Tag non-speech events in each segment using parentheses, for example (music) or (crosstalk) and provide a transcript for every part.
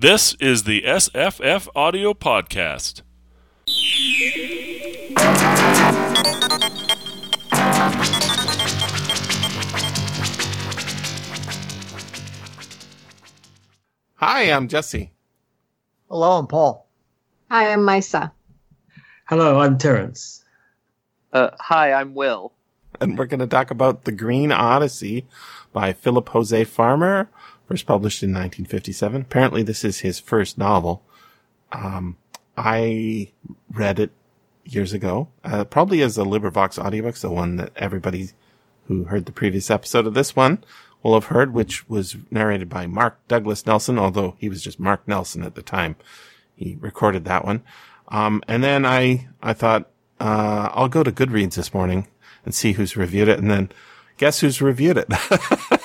This is the SFF Audio Podcast. Hi, I'm Jesse. Hello, I'm Paul. Hi, I'm Misa. Hello, I'm Terence. Uh, hi, I'm Will. And we're going to talk about The Green Odyssey by Philip Jose Farmer, first published in 1957. Apparently, this is his first novel. Um, I read it years ago, uh, probably as a LibriVox audiobook, the one that everybody who heard the previous episode of this one will have heard, which was narrated by Mark Douglas Nelson, although he was just Mark Nelson at the time. He recorded that one. Um, and then I, I thought, uh, I'll go to Goodreads this morning and see who's reviewed it. And then guess who's reviewed it? (laughs)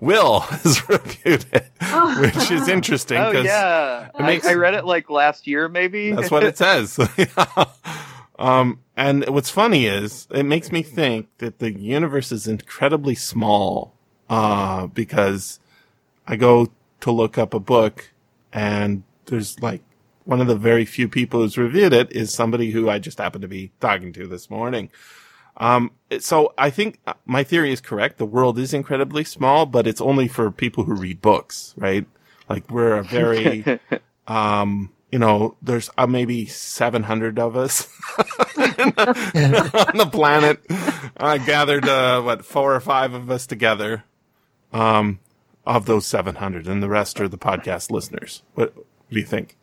Will has reviewed it, which is interesting. Oh 'cause yeah, it makes- I, I read it like last year, maybe. That's what it says. (laughs) um, and what's funny is it makes me think that the universe is incredibly small, uh, because I go to look up a book and there's like one of the very few people who's reviewed it is somebody who I just happened to be talking to this morning. Um, so I think uh, my theory is correct. The world is incredibly small, but it's only for people who read books, right? Like we're a very, (laughs) um, you know, there's uh, maybe 700 of us (laughs) on the planet. I gathered, uh, what, four or five of us together, um, of those 700 and the rest are the podcast listeners. What, what do you think?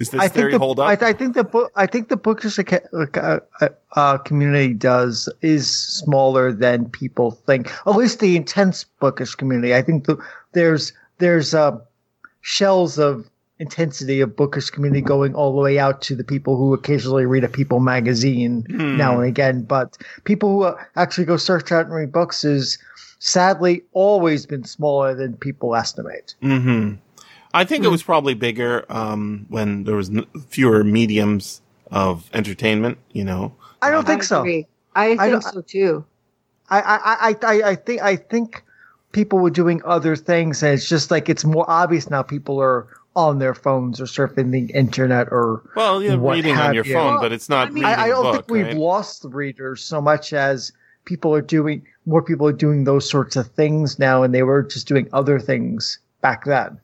Is this I theory think the, hold up? I, I think the book. I think the bookish ca- uh, uh, uh, community does is smaller than people think. At least the intense bookish community. I think the, there's there's uh, shells of intensity of bookish community going all the way out to the people who occasionally read a People magazine Hmm. now and again. But people who uh, actually go search out and read books is sadly always been smaller than people estimate. hmm I think it Hmm. was probably bigger um, when there was n- fewer mediums of entertainment. You know, I don't think I so. I think don't- so too. I, I, I, I, I think I think people were doing other things, and it's just like it's more obvious now. People are on their phones or surfing the internet or. well, you're What reading on your you? phone, Well, but it's not I mean- reading I, I a don't book, think we've right? lost the readers so much as people are doing more. People are doing those sorts of things now, and they were just doing other things back then.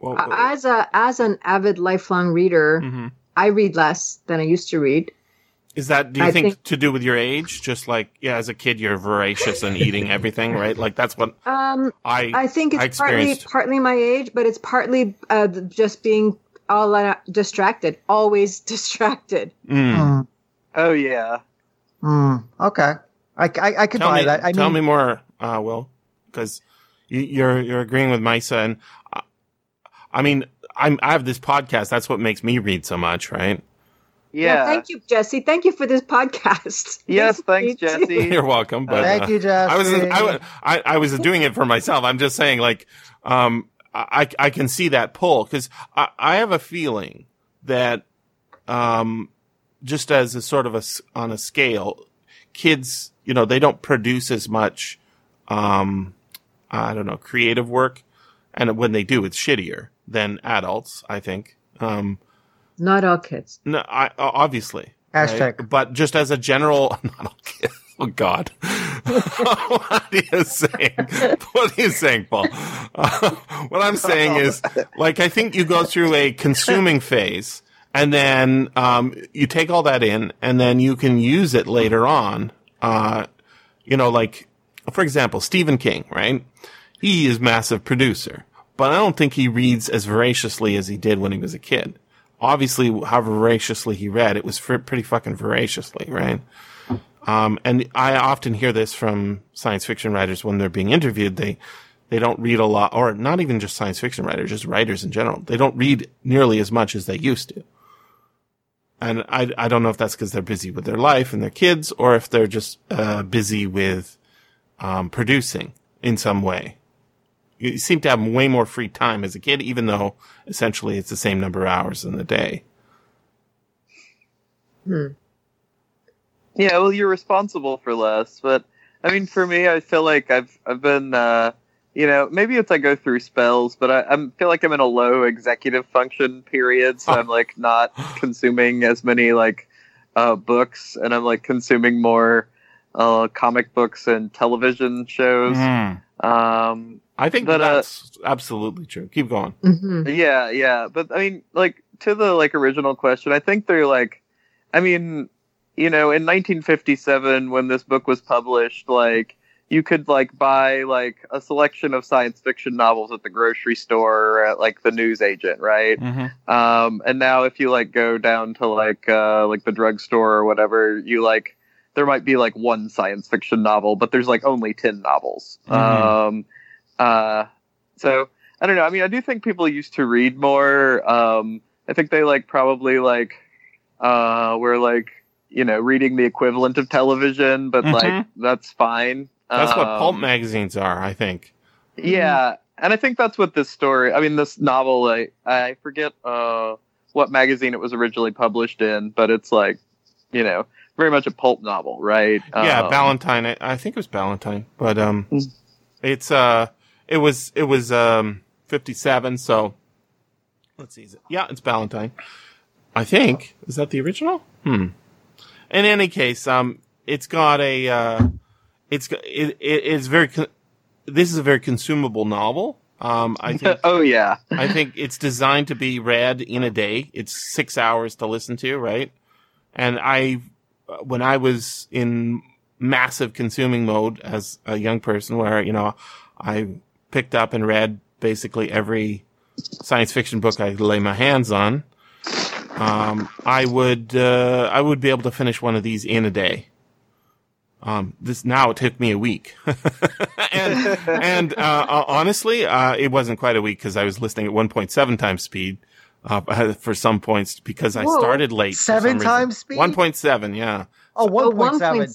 Well, well, As a as an avid lifelong reader, mhm. I read less than I used to read. Is that do you think, think- to do with your age? Just like yeah, as a kid, you're voracious and eating everything, right? Like that's what Um, I I think I it's partly partly my age, but it's partly uh, just being all uh, distracted, always (laughs) distracted. Mm. Mm, Oh yeah. mm, okay, I, I, I could Tell buy me, that. I tell mean, me more, uh, Will, because you, you're you're agreeing with Misa, and uh, I mean, I'm I have this podcast. That's what makes me read so much, right? Yeah. Thank you, Jesse. Thank you for this podcast. (laughs) Yes, thanks, Jesse. (laughs) You're welcome. But thank uh, you, Jesse. I was I, I I was doing it for myself. I'm just saying, like, um, I I can see that pull because I I have a feeling that, um, just as a sort of a s- on a scale, kids, you know, they don't produce as much, um, I don't know, creative work, and when they do, it's shittier than adults. I think. Um, Not all kids. no, I obviously. right? Hashtag. But just as a general, (laughs) not all kids. Oh God, (laughs) what are you saying? What are you saying, Paul? Uh, (laughs) what I'm saying is, like, I think you go through a consuming phase, and then um, you take all that in, and then you can use it later on. Uh, you know, like, for example, Stephen King, right? He is massive producer, but I don't think he reads as voraciously as he did when he was a kid. Obviously, how voraciously he read, it was pretty fucking voraciously, right? Um, and I often hear this from science fiction writers when they're being interviewed. They, they don't read a lot, or not even just science fiction writers, just writers in general. They don't read nearly as much as they used to. And I, I don't know if that's because they're busy with their life and their kids, or if they're just, uh, busy with, um, producing in some way. You seem to have way more free time as a kid, even though essentially it's the same number of hours in the day. Yeah, well, you're responsible for less, but I mean, for me, I feel like I've I've been uh, you know, maybe it's I go through spells, but I, I feel like I'm in a low executive function period, so I'm like not consuming as many like uh, books, and I'm like consuming more uh, comic books and television shows. Mm. Um, I think But, uh, that's absolutely true. Keep going. hmm yeah, yeah, but I mean, like to the like original question, I think they're like, I mean, you know, in 1957 when this book was published, like you could like buy like a selection of science fiction novels at the grocery store or at like the news agent, right? Mm-hmm. Um, and now if you like go down to like uh, like the drugstore or whatever, you like there might be like one science fiction novel, but there's like only ten novels. Mhm. Um, uh, so I don't know. I mean, I do think people used to read more. Um, I think they like probably like uh, were like you know reading the equivalent of television, but like Mhm. that's fine. That's what pulp Um, magazines are, I think. yeah, and I think that's what this story. I mean, this novel. I I forget uh, what magazine it was originally published in, but it's like, you know, very much a pulp novel, right? yeah, Um, Ballantine. I, I think it was Ballantine, but um, Mm. it's uh, it was it was um, fifty seven. So let's see. Is it, yeah, it's Ballantine. I think is that the original. Hmm. In any case, um, it's got a uh, it's it, it it's very. Con- this is a very consumable novel. Um, I (laughs) think oh yeah, I think it's designed to be read in a day. It's six hours to listen to, right? And I, uh, when I was in massive consuming mode as a young person, where you know I picked up and read basically every science fiction book I lay my hands on, um, I would uh, I would be able to finish one of these in a day. Um, this now it took me a week, (laughs) and and uh, uh, honestly, uh, it wasn't quite a week because I was listening at 1.7 times speed uh, (laughs) for some points because I Whoa. started late. Seven reason. times speed? 1.7, yeah. Oh, Oh, 1.7.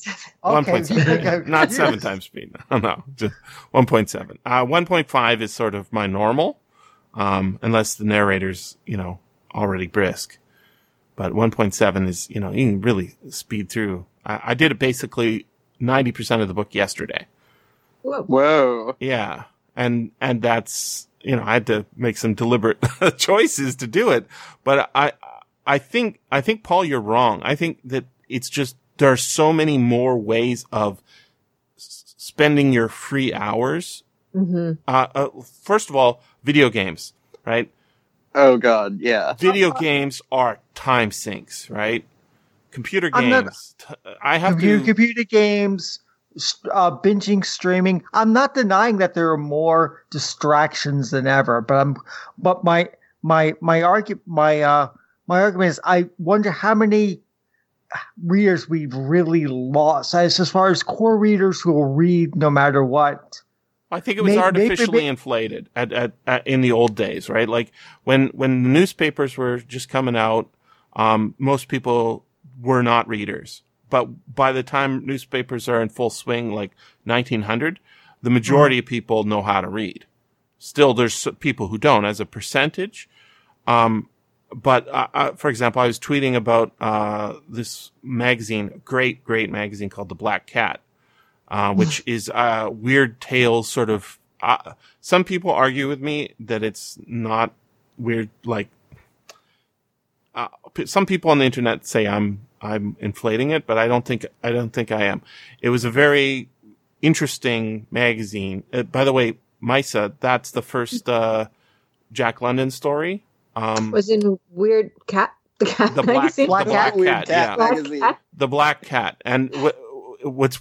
1.7. Okay. 1.7. (laughs) Not seven times speed. (laughs) No, no, just 1.7. Uh, 1.5 is sort of my normal, um, unless the narrator's, you know, already brisk. But 1.7 is, you know, you can really speed through. I, I did it basically 90% of the book yesterday. Whoa. whoa, Yeah. And, and that's, you know, I had to make some deliberate (laughs) choices to do it. But I, I think, I think, Paul, you're wrong. I think that it's just, there are so many more ways of s- spending your free hours. hmm Uh, uh, first of all, video games, right? oh god, yeah. Video games are time sinks, right? Computer I'm not- games. t- I have computer, to. computer games, uh, binging, streaming. I'm not denying that there are more distractions than ever, but I'm, but my, my, my argument, my, uh, my argument is I wonder how many readers we've really lost as, as far as core readers who will read no matter what. I think it was maybe- artificially may- inflated at, at, at in the old days, right? Like when when the newspapers were just coming out, um, most people were not readers. But by the time newspapers are in full swing, like 1900, the majority of people know how to read. Still, there's people who don't, as a percentage. Um, but uh, uh, for example, I was tweeting about uh, this magazine, great, great magazine called The Black Cat, uh, (laughs) which is uh, weird tales. Sort of. Uh, some people argue with me that it's not weird. Like, uh, some people on the internet say I'm I'm inflating it, but I don't think I don't think I am. It was a very interesting magazine. Uh, by the way, Misa, that's the first uh, Jack London story. Um, Was in Weird Cat, the cat the black, magazine. the Black black Cat? cat, yeah, Black magazine. Cat. the black cat. And wh- what's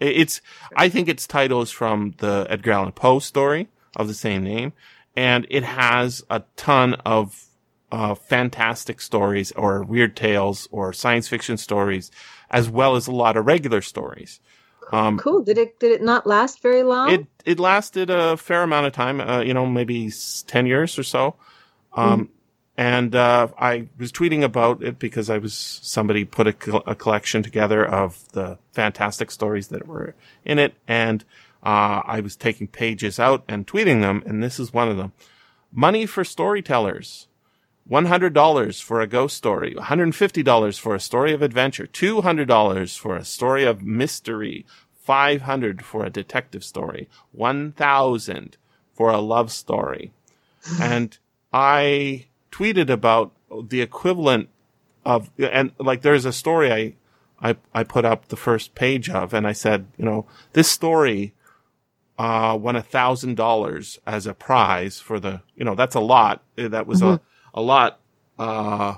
it's I think its title is from the Edgar Allan Poe story of the same name, and it has a ton of uh, fantastic stories or weird tales or science fiction stories, as well as a lot of regular stories. Um, Cool. Did it did it not last very long? it it lasted a fair amount of time, uh, you know, maybe ten years or so. Um, and uh, I was tweeting about it because I was somebody put a, col- a collection together of the fantastic stories that were in it, and uh, I was taking pages out and tweeting them, and this is one of them: money for storytellers. $100 for a ghost story, $150 for a story of adventure, $200 for a story of mystery, 500 for a detective story, 1,000 for a love story. and I tweeted about the equivalent of, and like there's a story I, I, I put up the first page of, and I said, you know, this story, uh, won a thousand dollars as a prize for the, you know, that's a lot. That was a, a lot, uh,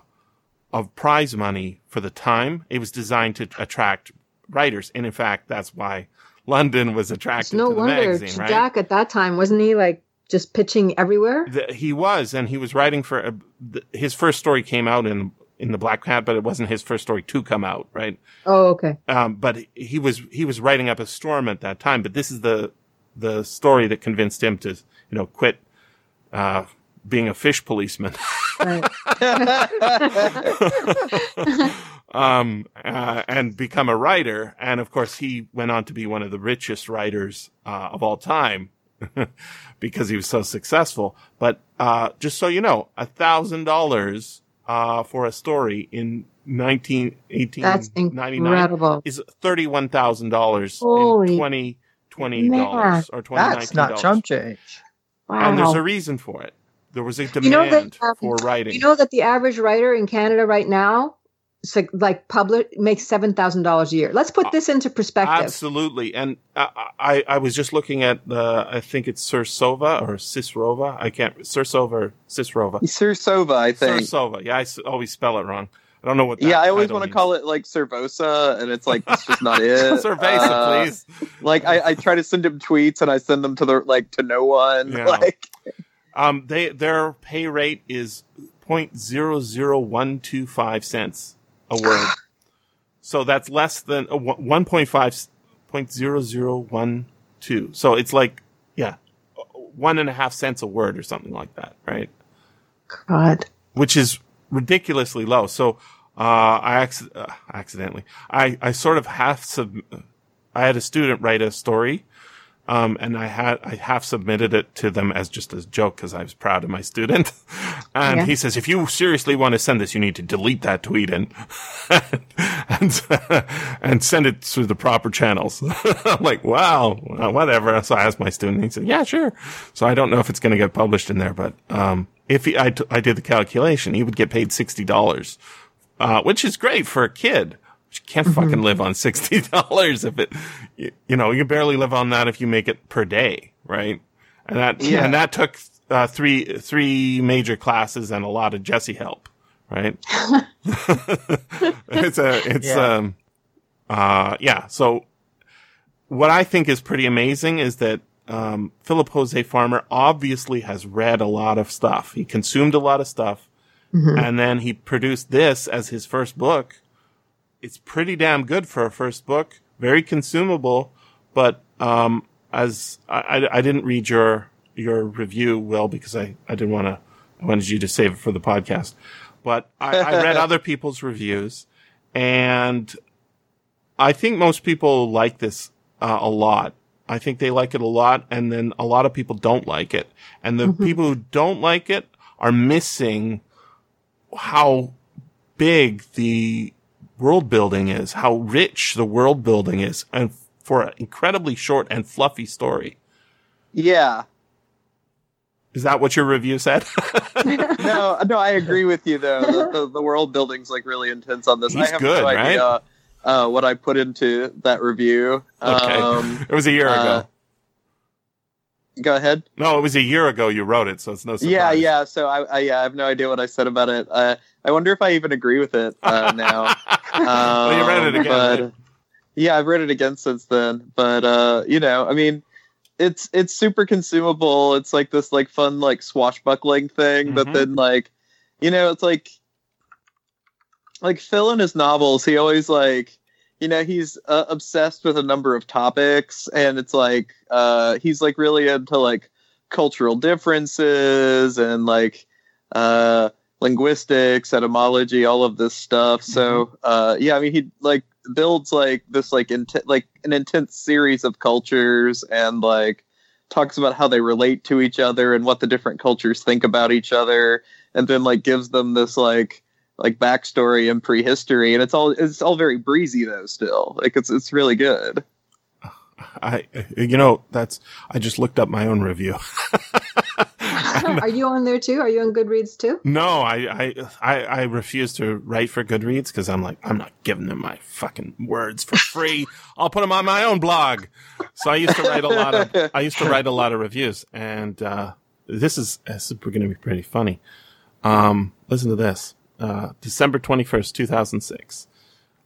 of prize money for the time. It was designed to attract writers. And in fact, that's why London was attracted no wonder magazine, right? Jack at that time wasn't he like just pitching everywhere? The- he was, and he was writing for a, the, his first story came out in in the Black Cat, but it wasn't his first story to come out, right? Oh, okay. Um, but he was he was writing up a storm at that time. But this is the the story that convinced him to you know quit uh, being a fish policeman. (laughs) Um, uh, and become a writer. And of course, he went on to be one of the richest writers uh, of all time (laughs) because he was so successful. But uh, just so you know, a thousand dollars uh, for a story in 19, That's incredible. is thirty-one thousand dollars in twenty twenty dollars or twenty That's not chump change. Wow. And there's a reason for it. There was a demand You know that, um, for writing. You know that the average writer in Canada right now, it's like, like public, makes seven thousand dollars a year. Let's put this into perspective. Absolutely. And I, I, I was just looking at the, I think it's Cirsova or Sisrova. I can't, Cirsova or Sisrova. Cirsova, I think. Cirsova. Yeah, I s- always spell it wrong. I don't know what that yeah, I always want to call it like Cervosa, and it's like it's just not it. (laughs) Cerveza, Uh, please. Like I, I try to send him tweets, and I send them to the like to no one. Yeah. (laughs) Like Um, they, their pay rate is 0.00125 cents a word. so that's less than uh, 1.5, 0.0012. So it's like, yeah, one and a half cents a word or something like that, right? God. which is ridiculously low. So, uh, I acc- uh, accidentally, I, I sort of half sub, I had a student write a story, um, and I had, I half submitted it to them as just a joke because I was proud of my student. (laughs) and Yeah. he says, if you seriously want to send this, you need to delete that tweet and, (laughs) and, and send it through the proper channels. (laughs) I'm like, wow, whatever. So I asked my student, he said, yeah, sure. So I don't know if it's going to get published in there, but, um, if he, I, t- I did the calculation, he would get paid $60, uh, which is great for a kid. You can't fucking live on $60 if it, you, you know, you barely live on that if you make it per day, right? And that, Yeah. and that took, uh, three, three major classes and a lot of Jesse help, right? (laughs) (laughs) it's a, it's, Yeah. um, uh, yeah. So what I think is pretty amazing is that, um, Philip Jose Farmer obviously has read a lot of stuff. He consumed a lot of stuff and then he produced this as his first book. It's pretty damn good for a first book. Very consumable, but, um, as I, I, I didn't read your, your review, well because I, I didn't want to, I wanted you to save it for the podcast, but I, I read (laughs) other people's reviews and I think most people like this uh, a lot. I think they like it a lot, and then a lot of people don't like it. And the people who don't like it are missing how big the world building is, how rich the world building is, and for an incredibly short and fluffy story. yeah, Is that what your review said? (laughs) no, no, I agree with you though. The, the, the world building's like really intense on this. He's I have good, no right? idea uh, what I put into that review. Okay. Um, (laughs) it was a year uh, ago. go ahead. No, it was a year ago you wrote it, so it's no surprise. Yeah, yeah. So I, I, yeah, I have no idea what I said about it. Uh, I wonder if I even agree with it uh, (laughs) now. well, you read it Um, again. but- right? yeah, I've read it again since then. But uh, you know, I mean, it's it's super consumable. It's like this like fun like swashbuckling thing, Mhm. but then like, you know, it's like like Phil in his novels, he always like. You know, he's uh, obsessed with a number of topics, and it's like uh, he's like really into like cultural differences and like uh, linguistics, etymology, all of this stuff. So uh, yeah, I mean, he like builds like this like int- like an intense series of cultures and like talks about how they relate to each other and what the different cultures think about each other, and then like gives them this like like backstory and prehistory, and it's all it's all very breezy though. Still, like it's it's really good. I, you know, that's, I just looked up my own review. (laughs) Are you on there too? Are you on Goodreads too? No, I, I, I, refuse to write for Goodreads because I'm like, I'm not giving them my fucking words for free. (laughs) I'll put them on my own blog. So I used to write a lot of, I used to (laughs) write a lot of reviews and, uh, this is, this is going to be pretty funny. Um, listen to this. Uh, December 21st, 2006.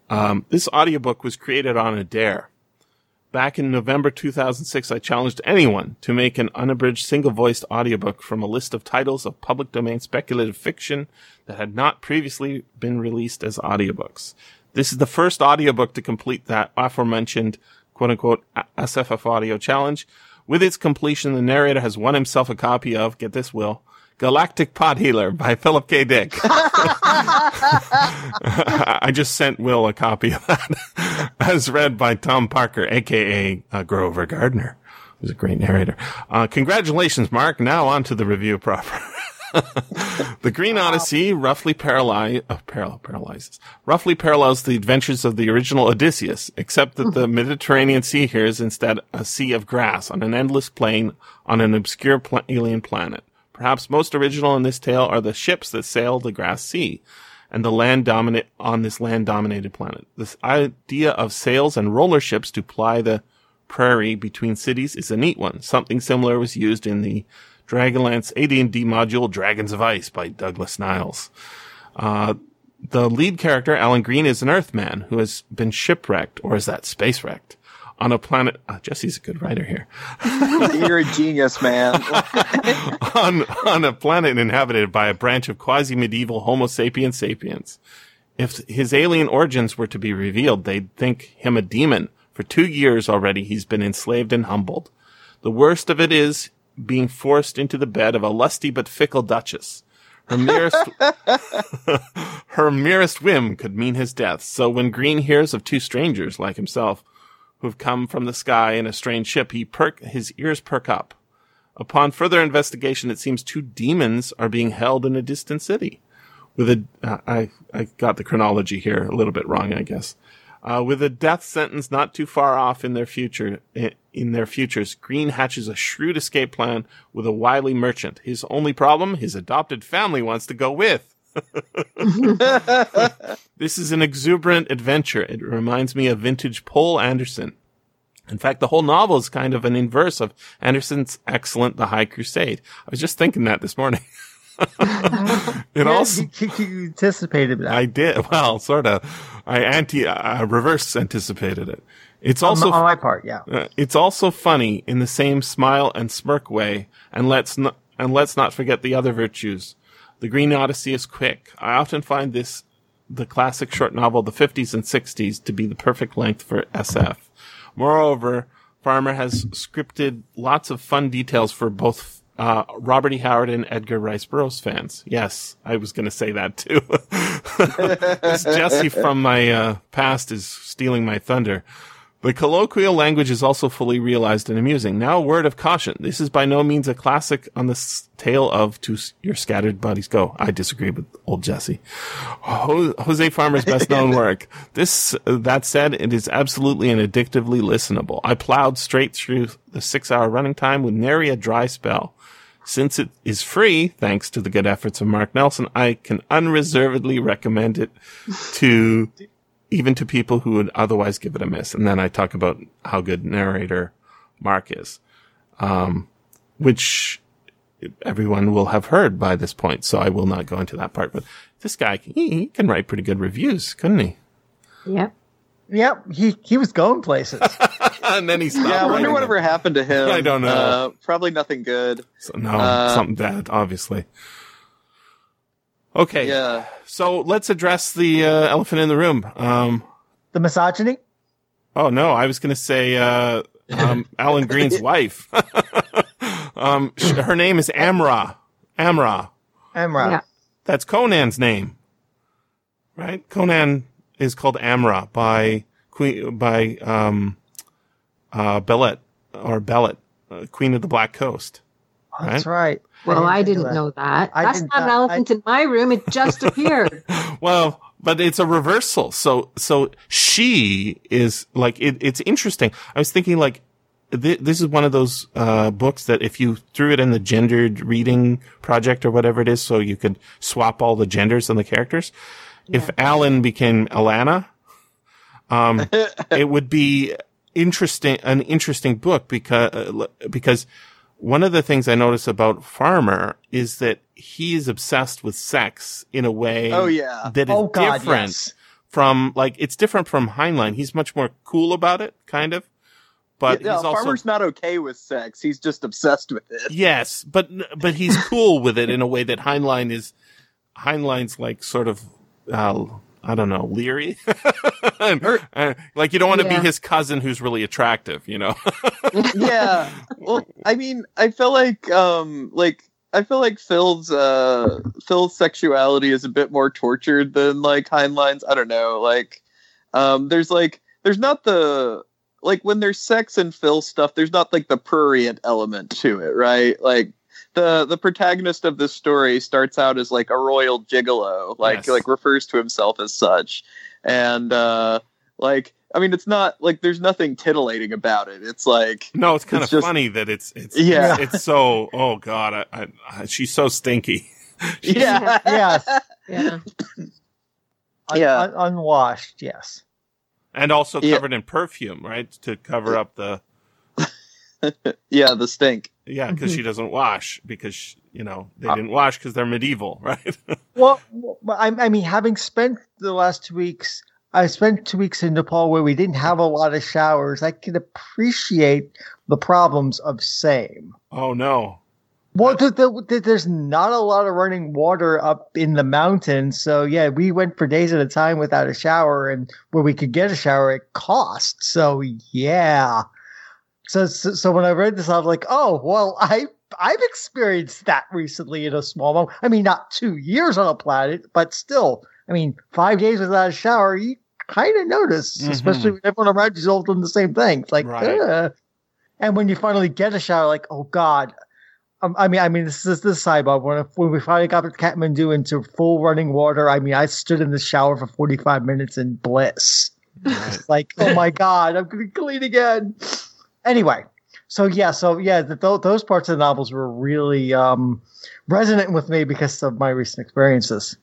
Um, this audiobook was created on a dare. Back in November 2006, I challenged anyone to make an unabridged single-voiced audiobook from a list of titles of public domain speculative fiction that had not previously been released as audiobooks. This is the first audiobook to complete that aforementioned quote-unquote SFF audio challenge. With its completion, the narrator has won himself a copy of, get this, Will, Galactic Pot Healer by Philip K. Dick. (laughs) (laughs) I just sent Will a copy of that, (laughs) as read by Tom Parker, aka uh, Grover Gardner, who's a great narrator. Uh, congratulations, Mark. Now on to the review proper. the Green Odyssey roughly paralyze, uh, paral- paralyzes, roughly parallels the adventures of the original Odysseus, except that the Mediterranean Sea here is instead a sea of grass on an endless plain on an obscure pla- alien planet. Perhaps most original in this tale are the ships that sail the grass sea and the land dominate on this land dominated planet. This idea of sails and roller ships to ply the prairie between cities is a neat one. Something similar was used in the Dragonlance AD&D module Dragons of Ice by Douglas Niles. Uh, the lead character, Alan Green, is an Earthman who has been shipwrecked, or is that space wrecked, on a planet. Uh, Jesse's a good writer here. (laughs) You're a genius, man. (laughs) on on a planet inhabited by a branch of quasi medieval Homo sapiens sapiens. If his alien origins were to be revealed, they'd think him a demon. For two years already, he's been enslaved and humbled. The worst of it is being forced into the bed of a lusty but fickle duchess. Her merest, (laughs) her merest whim could mean his death. So when Green hears of two strangers like himself who've come from the sky in a strange ship, he perk, his ears perk up. Upon further investigation, it seems two demons are being held in a distant city. With a, uh, I, I got the chronology here a little bit wrong, I guess. Uh, with a death sentence not too far off in their future, in their futures, Green hatches a shrewd escape plan with a wily merchant. His only problem, his adopted family wants to go with. (laughs) this is an exuberant adventure. It reminds me of vintage Poul Anderson. In fact, the whole novel is kind of an inverse of Anderson's excellent The High Crusade. I was just thinking that this morning. (laughs) it Yeah, also, you, you- anticipated that. I did, (laughs) well, sort of. I anti, uh, reverse anticipated it. It's also my- on my part, yeah. uh, it's also funny in the same smile and smirk way, and let's not and let's not forget the other virtues. The Green Odyssey is quick. I often find this the classic short novel of the 50s and 60s to be the perfect length for SF. Moreover, Farmer has scripted lots of fun details for both uh, Robert E. Howard and Edgar Rice Burroughs fans. Yes, I was going to say that too. (laughs) this Jesse from my uh, past is stealing my thunder. The colloquial language is also fully realized and amusing. Now, a word of caution. This is by no means a classic on the tale of to your scattered bodies go. I disagree with old Jesse. Jose Farmer's best known (laughs) work. This, that said, it is absolutely and addictively listenable. I plowed straight through the six hour running time with nary a dry spell. Since it is free, thanks to the good efforts of Mark Nelson, I can unreservedly recommend it to (laughs) even to people who would otherwise give it a miss. And then I talk about how good narrator Mark is, um, which everyone will have heard by this point. So I will not go into that part. But this guy, he, he can write pretty good reviews, couldn't he? Yep. Yep, he, he was going places. (laughs) and then he stopped. yeah, I wonder writing whatever them. happened to (laughs) him. I don't know. Uh, probably nothing good. So, no, Uh, something bad, obviously. Okay. Yeah. So let's address the uh, elephant in the room. Um, the misogyny? Oh no, I was going to say uh, um, (laughs) Alan Green's wife. (laughs) um, sh- her name is Amra. Amra. Amra. Yeah. That's Conan's name, right? Conan is called Amra by Queen by um, uh, Belit or Belit, uh, Queen of the Black Coast. That's right. Well, I didn't that. know that. I That's did not an not- elephant in my room. It just (laughs) appeared. Well, but it's a reversal. So, so she is like, it, it's interesting. I was thinking like, th- this is one of those, uh, books that if you threw it in the gendered reading project or whatever it is, so you could swap all the genders and the characters. If Alan became Alana, um, (laughs) it would be interesting, an interesting book because, uh, because one of the things I notice about Farmer is that he is obsessed with sex in a way Oh yeah. that is Oh God, different yes. from like it's different from Heinlein. He's much more cool about it, kind of. But yeah, he's also Farmer's not okay with sex. He's just obsessed with it. yes, but but he's cool with it in a way that Heinlein is. Heinlein's like sort of, uh, I don't know, leery. (laughs) And, uh, like you don't want to Yeah. be his cousin who's really attractive, you know. (laughs) yeah. Well, I mean, I feel like um like I feel like Phil's uh Phil's sexuality is a bit more tortured than like Heinlein's. I don't know. Like um there's like there's not the like when there's sex and Phil stuff, there's not like the prurient element to it, right? Like the the protagonist of this story starts out as like a royal gigolo, like Yes. like refers to himself as such. And uh like I mean it's not like there's nothing titillating about it. It's like no, it's kind It's of just- funny that it's it's Yeah. it's so. Oh God, I, I, I, she's so stinky. (laughs) yeah. Yes. Yeah. Un- Yeah. un- unwashed. Yes. and also Yeah. covered in perfume, right, to cover up the (laughs) yeah, the stink. yeah, because she doesn't wash because sh you know they Uh, didn't wash because they're medieval, (laughs) right? Well, well, I, I mean, having spent the last two weeks, I spent two weeks in Nepal where we didn't have a lot of showers. I can appreciate the problems of same. oh no, Well, th th th there's not a lot of running water up in the mountains, so yeah, we went for days at a time without a shower, and where we could get a shower, it cost. So yeah, so so, so when I read this, I was like, oh well, I I've experienced that recently in a small moment. I mean, not two years on a planet, but still, I mean, five days without a shower, you kind of notice, Mhm. especially when everyone around you's all doing the same thing. It's like, Right. "Ugh." and when you finally get a shower, like, oh god. Um, I mean, I mean, this is this sidebar. When when we finally got to Kathmandu into full running water, I mean, I stood in the shower for forty five minutes in bliss. Right. Like, oh my god, I'm gonna clean again. Anyway, so yeah, so yeah, the, th- those parts of the novels were really um, resonant with me because of my recent experiences.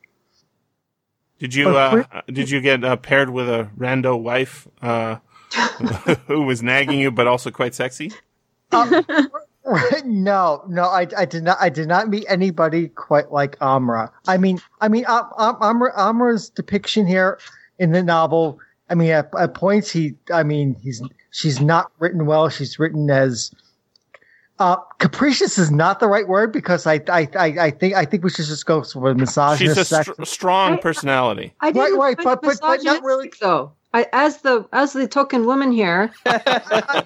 Did you uh, did you get uh, paired with a rando wife uh, (laughs) who was nagging you but also quite sexy? (laughs) no, no, I, I did not. I did not meet anybody quite like Amra. I mean, I mean, um, um, Amra, Amra's depiction here in the novel. I mean, at, at points, he. I mean, he's she's not written well. She's written as uh, capricious is not the right word because I, I, I, I think I think we should just go for misogynist. She's a str- strong I- personality. I didn't right, find but- but- but not really- misogynistic, though. I, as the as the token woman here, (laughs) I,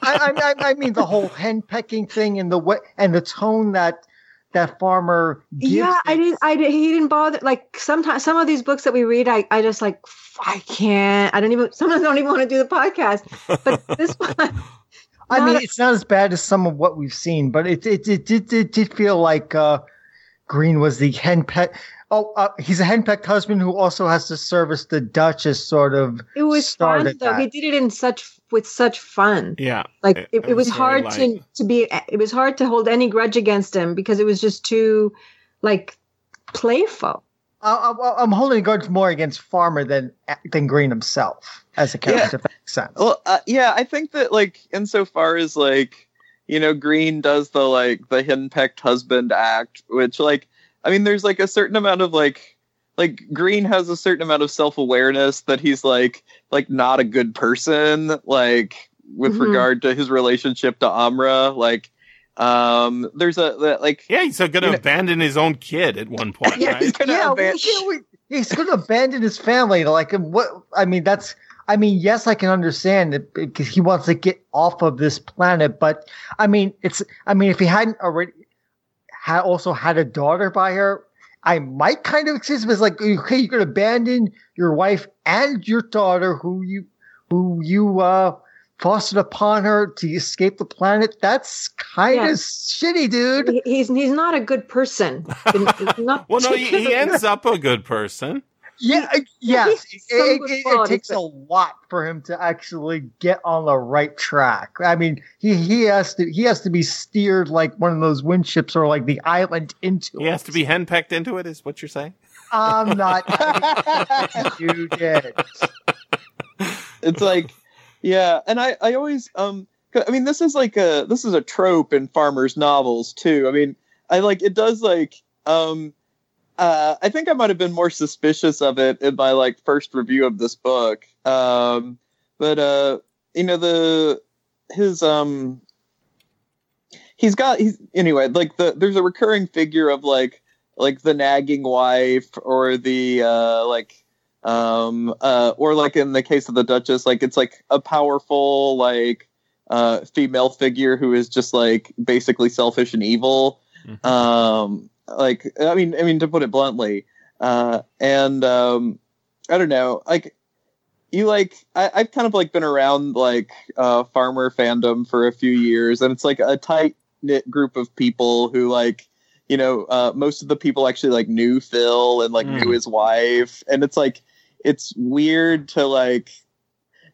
I, I, I mean the whole hen pecking thing and the way and the tone that that farmer gives. yeah, I didn't. I didn't, he didn't bother. Like sometimes some of these books that we read, I I just like I can't. I don't even. Sometimes I don't even want to do the podcast. But (laughs) this one, I mean, a- it's not as bad as some of what we've seen, but it it it did it, did feel like uh, Green was the henpecked. Oh, uh, he's a henpecked husband who also has to service the Duchess, sort of. it was fun though. He did it in such with such fun. Yeah, Like It- it, it it was was hard very to to be. It was hard to hold any grudge against him because it was just too like playful. I, I, I'm holding a grudge more against Farmer than than Green himself as a character. If that makes sense. Well, uh, yeah, I think that like insofar as like you know Green does the like the henpecked husband act, which like I mean, there's like a certain amount of like like Green has a certain amount of self awareness that he's like like not a good person, like with Mhm. regard to his relationship to Amra, like. Um, there's a that, like yeah. He's going to You know- abandon his own kid at one point, Yeah, right? he's gonna yeah, aban- yeah, we- he's going to abandon his family. Like, what? I mean, that's. I mean, yes, I can understand it because he wants to get off of this planet. But I mean, it's. I mean, if he hadn't already had also had a daughter by her, I might kind of excuse him as like, okay, you're gonna abandon your wife and your daughter, who you, who you uh fostered upon her to escape the planet. That's kind of shitty, dude. He- He's he's not a good person. (laughs) Well, no, he, he (laughs) ends up a good person. Yeah, yes, it, some it, it- it takes a lot for him to actually get on the right track. I mean, he he has to he has to be steered like one of those wind ships or like the island into. He has to be henpecked into it, is what you're saying? I'm not. (laughs) you did. it's like yeah and i i always um i mean this is like a this is a trope in farmers novels too i mean i like it does like um uh i think i might have been more suspicious of it in my like first review of this book um but uh you know the his um he's got he's anyway like the there's a recurring figure of like like the nagging wife or the uh like um uh or like in the case of the duchess like it's like a powerful like uh female figure who is just like basically selfish and evil Mhm. um like i mean i mean to put it bluntly uh and um i don't know like you like I, i've kind of like been around like uh farmer fandom for a few years and it's like a tight knit group of people who like you know uh most of the people actually like knew phil and like Mm. knew his wife and it's like it's weird to like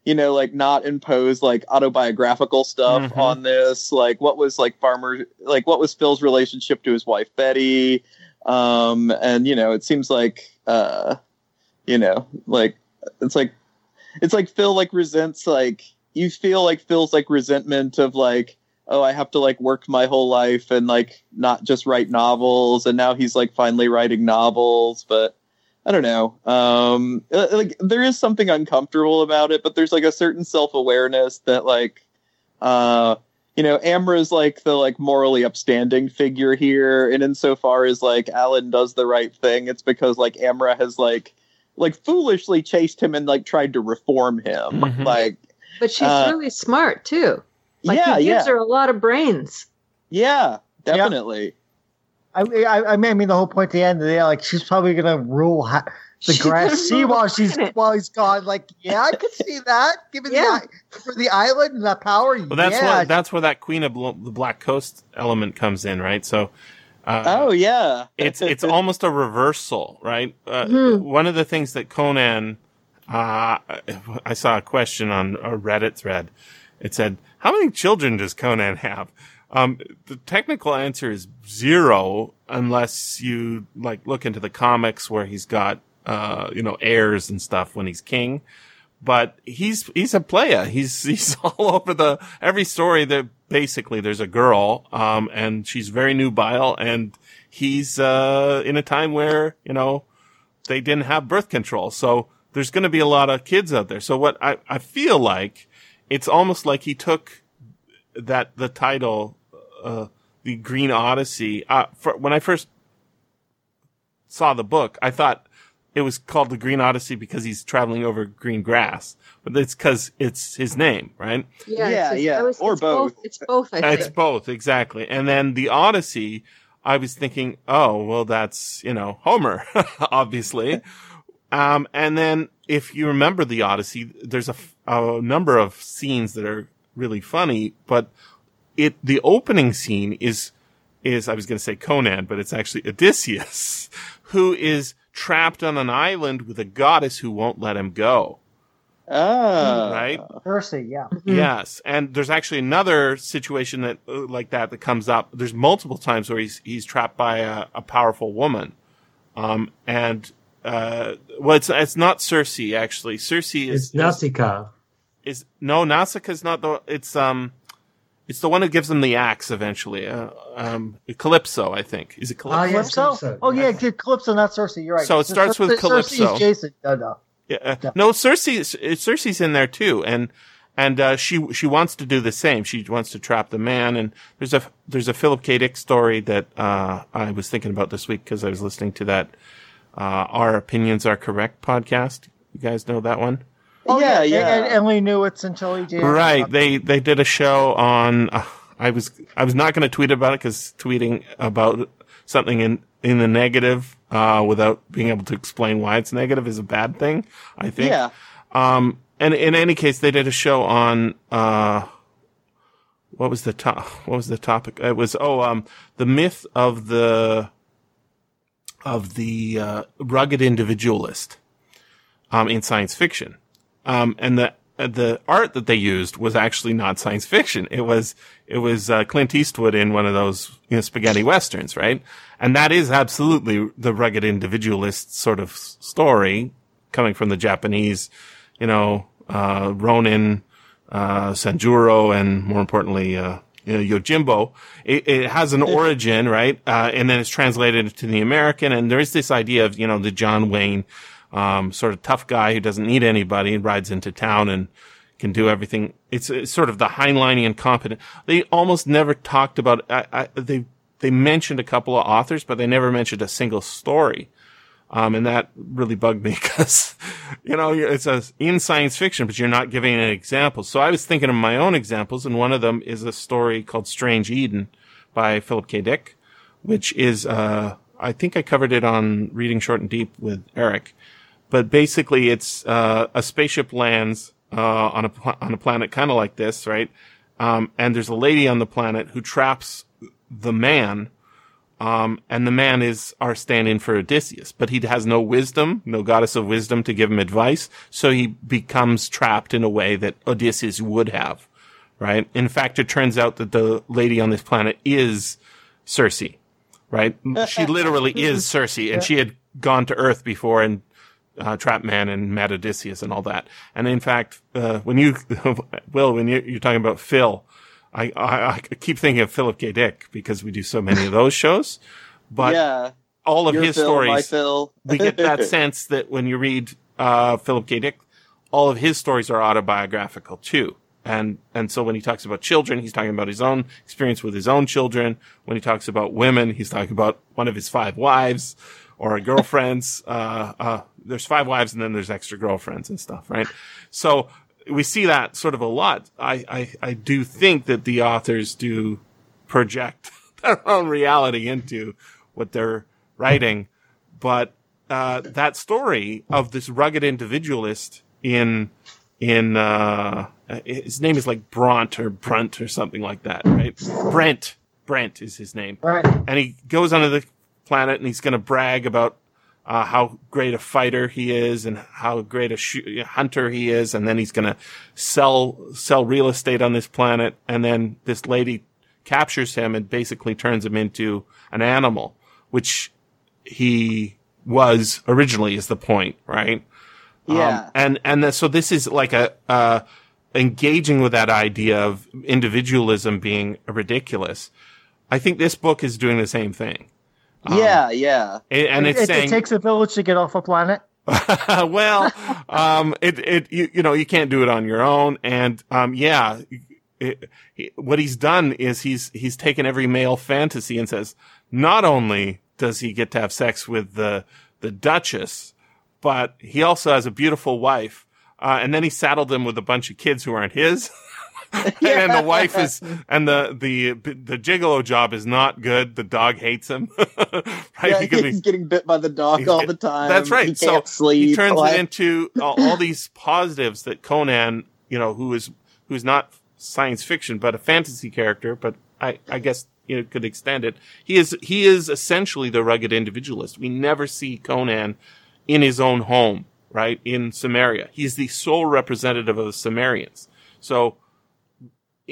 you know like not impose like autobiographical stuff Mhm. on this. Like what was like farmer like what was phil's relationship to his wife betty? Um and you know it seems like uh you know like it's like it's like phil like resents like you feel like phil's like resentment of like oh i have to like work my whole life and like not just write novels. And now he's like finally writing novels. But I don't know. Um, uh, like there is something uncomfortable about it, but there's like a certain self awareness that like, uh, you know, Amra's like the like morally upstanding figure here, and insofar as like Alan does the right thing, it's because like Amra has like like foolishly chased him and like tried to reform him. Mhm. Like, But she's Uh, really smart too. Like yeah, he gives yeah, her a lot of brains. yeah, definitely. I, I, I mean, I mean, the whole point at the end of the day, like she's probably gonna rule ha- the She's grass gonna sea while she's planet. while he's gone. Like, yeah, I could see that. (laughs) Given Yeah. the for the island and that power, Well, that's yeah, what that's where that Queen of Bl- the Black Coast element comes in, right? So, uh, Oh yeah, it's it's (laughs) almost a reversal, right? Uh, Mhm. One of the things that Conan, uh, I saw a question on a Reddit thread. It said, "How many children does Conan have?" Um, the technical answer is zero, unless you like look into the comics where he's got uh, you know heirs and stuff when he's king. But he's he's a player. He's (laughs) he's all over the every story. That basically there's a girl, um, and she's very nubile, and he's uh, in a time where you know they didn't have birth control. So there's going to be a lot of kids out there. So what I, I feel like it's almost like he took that the title, uh, the Green Odyssey. Uh, for, when I first saw the book, I thought it was called the Green Odyssey because he's traveling over green grass, but it's because it's his name, right? Yeah, it's- yeah, I was- or it's both. both. It's both. I It's both, exactly. And then the Odyssey, I was thinking, oh, well, that's, you know, Homer, (laughs) obviously. um, and then if you remember the Odyssey, there's a, f- a number of scenes that are really funny, but it, the opening scene is, is, I was going to say Conan, but it's actually Odysseus, (laughs) who is trapped on an island with a goddess who won't let him go. ah, Right? Percy, yeah. Mhm. Yes, and there's actually another situation that uh, like that that comes up. There's multiple times where he's he's trapped by a, a powerful woman, um, and uh, well, it's it's not Circe actually. Circe is It's Nausicaa. is no Nausicaa's not the it's um it's the one who gives them the axe eventually. Uh, um, Calypso, I think. Is it Ah, Calypso? yes, Calypso? Calypso, Oh yeah, yes. yeah, Calypso, not Circe. You're right. So it starts with Calypso. Circe's Jason. No, no. Yeah, uh, Yeah. no, Circe, Circe's in there too, and and uh, she she wants to do the same. She wants to trap the man, and there's a there's a Philip K. Dick story that uh, I was thinking about this week because I was listening to that uh, "Our Opinions Are Correct" podcast. You guys know that one, Oh, yeah, yeah. And, and Emily knew it's until he did. right? They they did a show on. Uh, I was I was not going to tweet about it because tweeting about something in in the negative uh, without being able to explain why it's negative is a bad thing. I think. yeah. Um, and in any case, they did a show on, uh, what was the top, what was the topic? It was, oh, um, the myth of the, of the, uh, rugged individualist. um, in science fiction. Um, and the uh, the art that they used was actually not science fiction. It was it was uh, Clint Eastwood in one of those you know, spaghetti westerns, right? And that is absolutely the rugged individualist sort of story coming from the Japanese, you know, uh, Ronin, uh, Sanjuro, and more importantly, uh, you know, Yojimbo. It, it has an (laughs) origin, right? Uh, and then it's translated to the American. And there is this idea of, you know, the John Wayne, um, sort of tough guy who doesn't need anybody and rides into town and can do everything. It's, it's sort of the Heinleinian competent. They almost never talked about, I, I, they, they mentioned a couple of authors, but they never mentioned a single story. Um, and that really bugged me (laughs) because, you know, it's a, in science fiction, but you're not giving an example. So I was thinking of my own examples, and one of them is a story called Strange Eden by Philip K. Dick, which is, uh, I think I covered it on Reading Short and Deep with Eric. But basically, it's uh, a spaceship lands uh, on a pl- on a planet kind of like this, right? Um, and there's a lady on the planet who traps the man um, and the man is our stand-in for Odysseus, but he has no wisdom, no goddess of wisdom to give him advice. So he becomes trapped in a way that Odysseus would have, right? In fact, it turns out that the lady on this planet is Circe, right? (laughs) She literally is Circe and she had gone to Earth before and uh, trapped man and met Odysseus and all that. And in fact, uh, when you, (laughs) Will, when you, you're talking about Phil, I, I, I keep thinking of Philip K. Dick because we do so many of those shows. But yeah, all of his Phil, stories, Phil. we get that (laughs) sense that when you read uh, Philip K. Dick, all of his stories are autobiographical too. And and so when he talks about children, he's talking about his own experience with his own children. When he talks about women, he's talking about one of his five wives or girlfriends. uh, uh, there's five wives and then there's extra girlfriends and stuff, right? So we see that sort of a lot. I, I, I do think that the authors do project (laughs) their own reality into what they're writing. But, uh, that story of this rugged individualist in, in, uh, his name is like Bront or Brunt or something like that, right? Brent. Brent is his name. Right. And he goes onto the planet and he's going to brag about uh, how great a fighter he is and how great a sh- hunter he is. And then he's going to sell, sell real estate on this planet. And then this lady captures him and basically turns him into an animal, which he was originally is the point, right? Yeah. Um, and, and the, so this is like a, uh, engaging with that idea of individualism being ridiculous. I think this book is doing the same thing. Um, yeah, yeah. and, and it's it, saying, it takes a village to get off a planet. (laughs) well, um, it, it, you, you know, you can't do it on your own. And, um, yeah, it, he, what he's done is he's, he's taken every male fantasy and says, not only does he get to have sex with the, the Duchess, but he also has a beautiful wife. Uh, and then he saddled them with a bunch of kids who aren't his. (laughs) (laughs) and then the wife is, and the, the, the gigolo job is not good. The dog hates him. (laughs) right? yeah He could be- he's getting bit by the dog all the time. That's right. He So sleep. he turns like- it into all, all these (laughs) positives that Conan, you know, who is who's not science fiction but a fantasy character, but I I guess you know could extend it. He is he is essentially the rugged individualist. We never see Conan in his own home, right in Cimmeria. He's the sole representative of the Cimmerians. So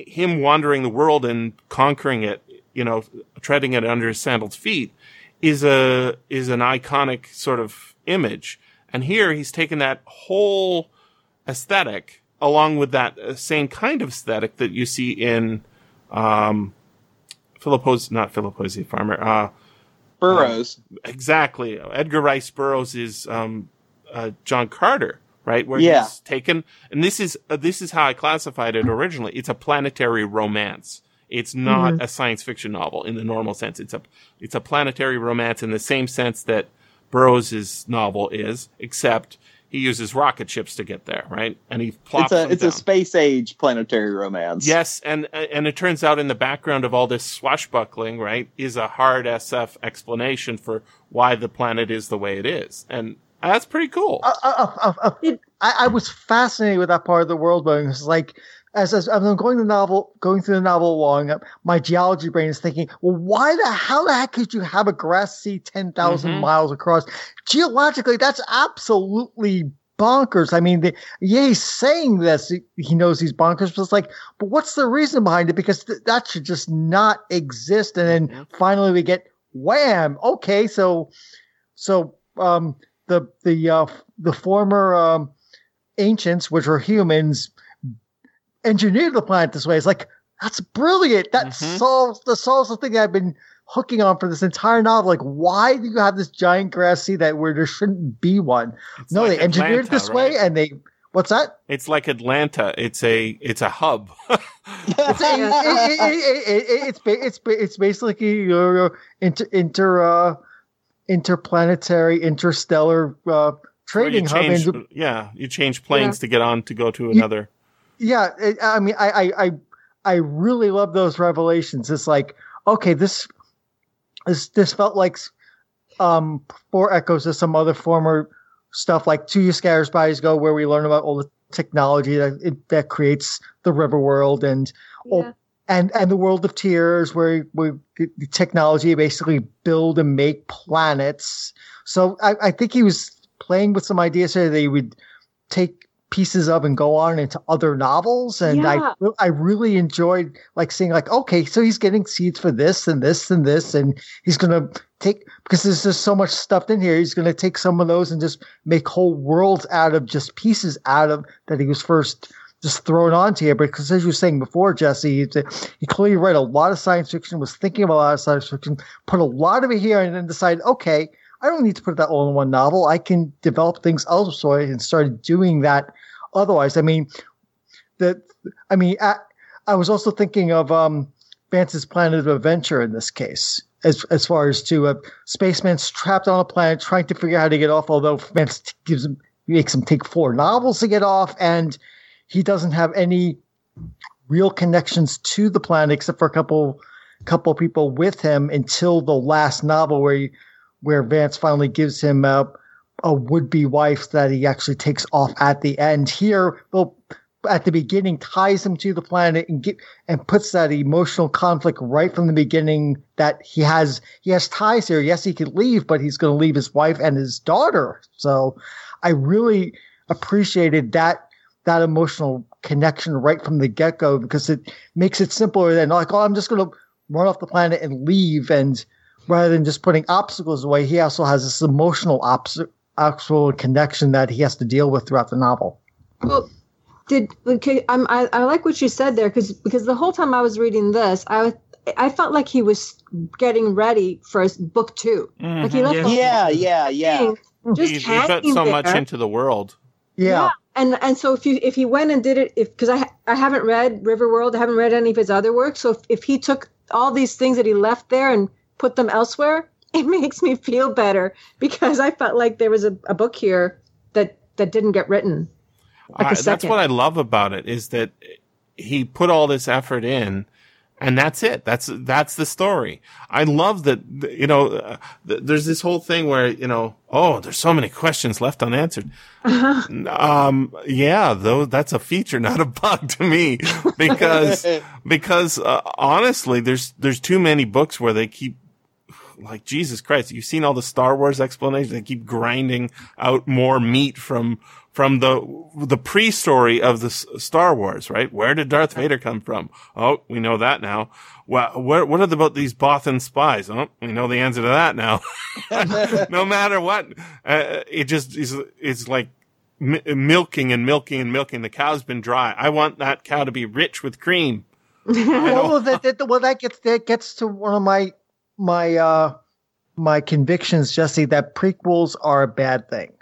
him wandering the world and conquering it, you know, treading it under his sandaled feet is a, is an iconic sort of image. And here he's taken that whole aesthetic along with that same kind of aesthetic that you see in, um, Philippos, not Philippo's Farmer, uh, Burrows. exactly. Edgar Rice Burroughs is, um, uh, John Carter, right? Where Yeah. he's taken, and this is, uh, this is how I classified it originally. It's a planetary romance. It's not a science fiction novel in the normal sense. It's a, it's a planetary romance in the same sense that Burroughs' novel is, except he uses rocket ships to get there, right? And he plops it's a it's down. a space age planetary romance. Yes, and and it turns out in the background of all this swashbuckling, right, is a hard SF explanation for why the planet is the way it is, and that's pretty cool. uh, uh, uh, uh, I, I was fascinated with that part of the world, but it was like, as, as I'm going the novel, going through the novel along, uh, my geology brain is thinking, well, why the how the heck could you have a grass sea ten Mhm. miles across? Geologically, that's absolutely bonkers. I mean, the, yeah, he's saying this. He, he knows he's bonkers, but it's like, but what's the reason behind it? Because th- that should just not exist. And then Mhm. finally we get wham. Okay, so so um, the the uh, the former um, ancients, which were humans, engineered the planet this way. It's like that's brilliant. That Mhm. solves the solves the thing I've been hooking on for this entire novel. Like, why do you have this giant grass sea that where there shouldn't be one? It's no, like they engineered it Atlanta, this way, and they what's that? It's like Atlanta. It's a it's a hub. (laughs) It's, it, it, it, it, it, it's it's it's basically your inter inter uh, interplanetary interstellar uh, trading you hub. And, yeah, you change planes to get on to go to another. yeah, it, I mean, I, I I I really love those revelations. It's like okay, this this this felt like um four echoes of some other former stuff like To Your Scattered Bodies Go where we learn about all the technology that it, that creates the river world and Yeah. And and the World of Tiers where we the, the technology basically build and make planets so I, I think he was playing with some ideas here that he would take pieces of and go on into other novels and Yeah. I I really enjoyed like seeing like okay so he's getting seeds for this and this and this and he's gonna take because there's just so much stuff in here he's gonna take some of those and just make whole worlds out of just pieces out of that he was first just thrown onto here because as you were saying before Jesse he, clearly read a lot of science fiction was thinking about a lot of science fiction put a lot of it here and then decided okay I don't need to put that all in one novel. I can develop things elsewhere and started doing that otherwise. I mean the I mean I, I was also thinking of um Vance's Planet of Adventure in this case as as far as to a spaceman's trapped on a planet trying to figure out how to get off although Vance gives him makes him take four novels to get off and he doesn't have any real connections to the planet except for a couple couple people with him until the last novel where he, where Vance finally gives him a, a would be wife that he actually takes off at the end. Here, well, at the beginning, ties him to the planet and get, and puts that emotional conflict right from the beginning that he has he has ties here. Yes, he could leave, but he's going to leave his wife and his daughter. So, I really appreciated that that emotional connection right from the get go because it makes it simpler than like, oh, I'm just going to run off the planet and leave. And rather than just putting obstacles away, he also has this emotional obs- actual connection that he has to deal with throughout the novel. Well, did okay, I'm, I I like what you said there because because the whole time I was reading this, I was- I felt like he was getting ready for his book 2 Like he mm-hmm. left Yeah. yeah, yeah, yeah. just He's, he's put hanging so much into the world. Yeah. and and so if you if he went and did it if because I I haven't read Riverworld, I haven't read any of his other work. So if, if he took all these things that he left there and put them elsewhere, (laughs) it makes me feel better because I felt like there was a, a book here that that didn't get written. Like that's what I love about it is that he put all this effort in, and that's it. That's that's the story. I love that. You know, uh, th- there's this whole thing where you know, oh, there's so many questions left unanswered. (laughs) Um, yeah, though that's a feature, (laughs) not a bug to me, because (laughs) because uh, honestly, there's there's too many books where they keep like Jesus Christ, you've seen all the Star Wars explanations. They keep grinding out more meat from from the the pre-story of the S- Star Wars, right? Where did Darth Vader come from? Oh, we know that now. Well, what what about these Bothan spies? Oh, we know the answer to that now. (laughs) no matter what, uh, it just is. It's like mi- milking and milking and milking. The cow's been dry. I want that cow to be rich with cream. (laughs) Well, that, that, well, that gets that gets to one of my my uh my convictions, Jesse. That prequels are a bad thing.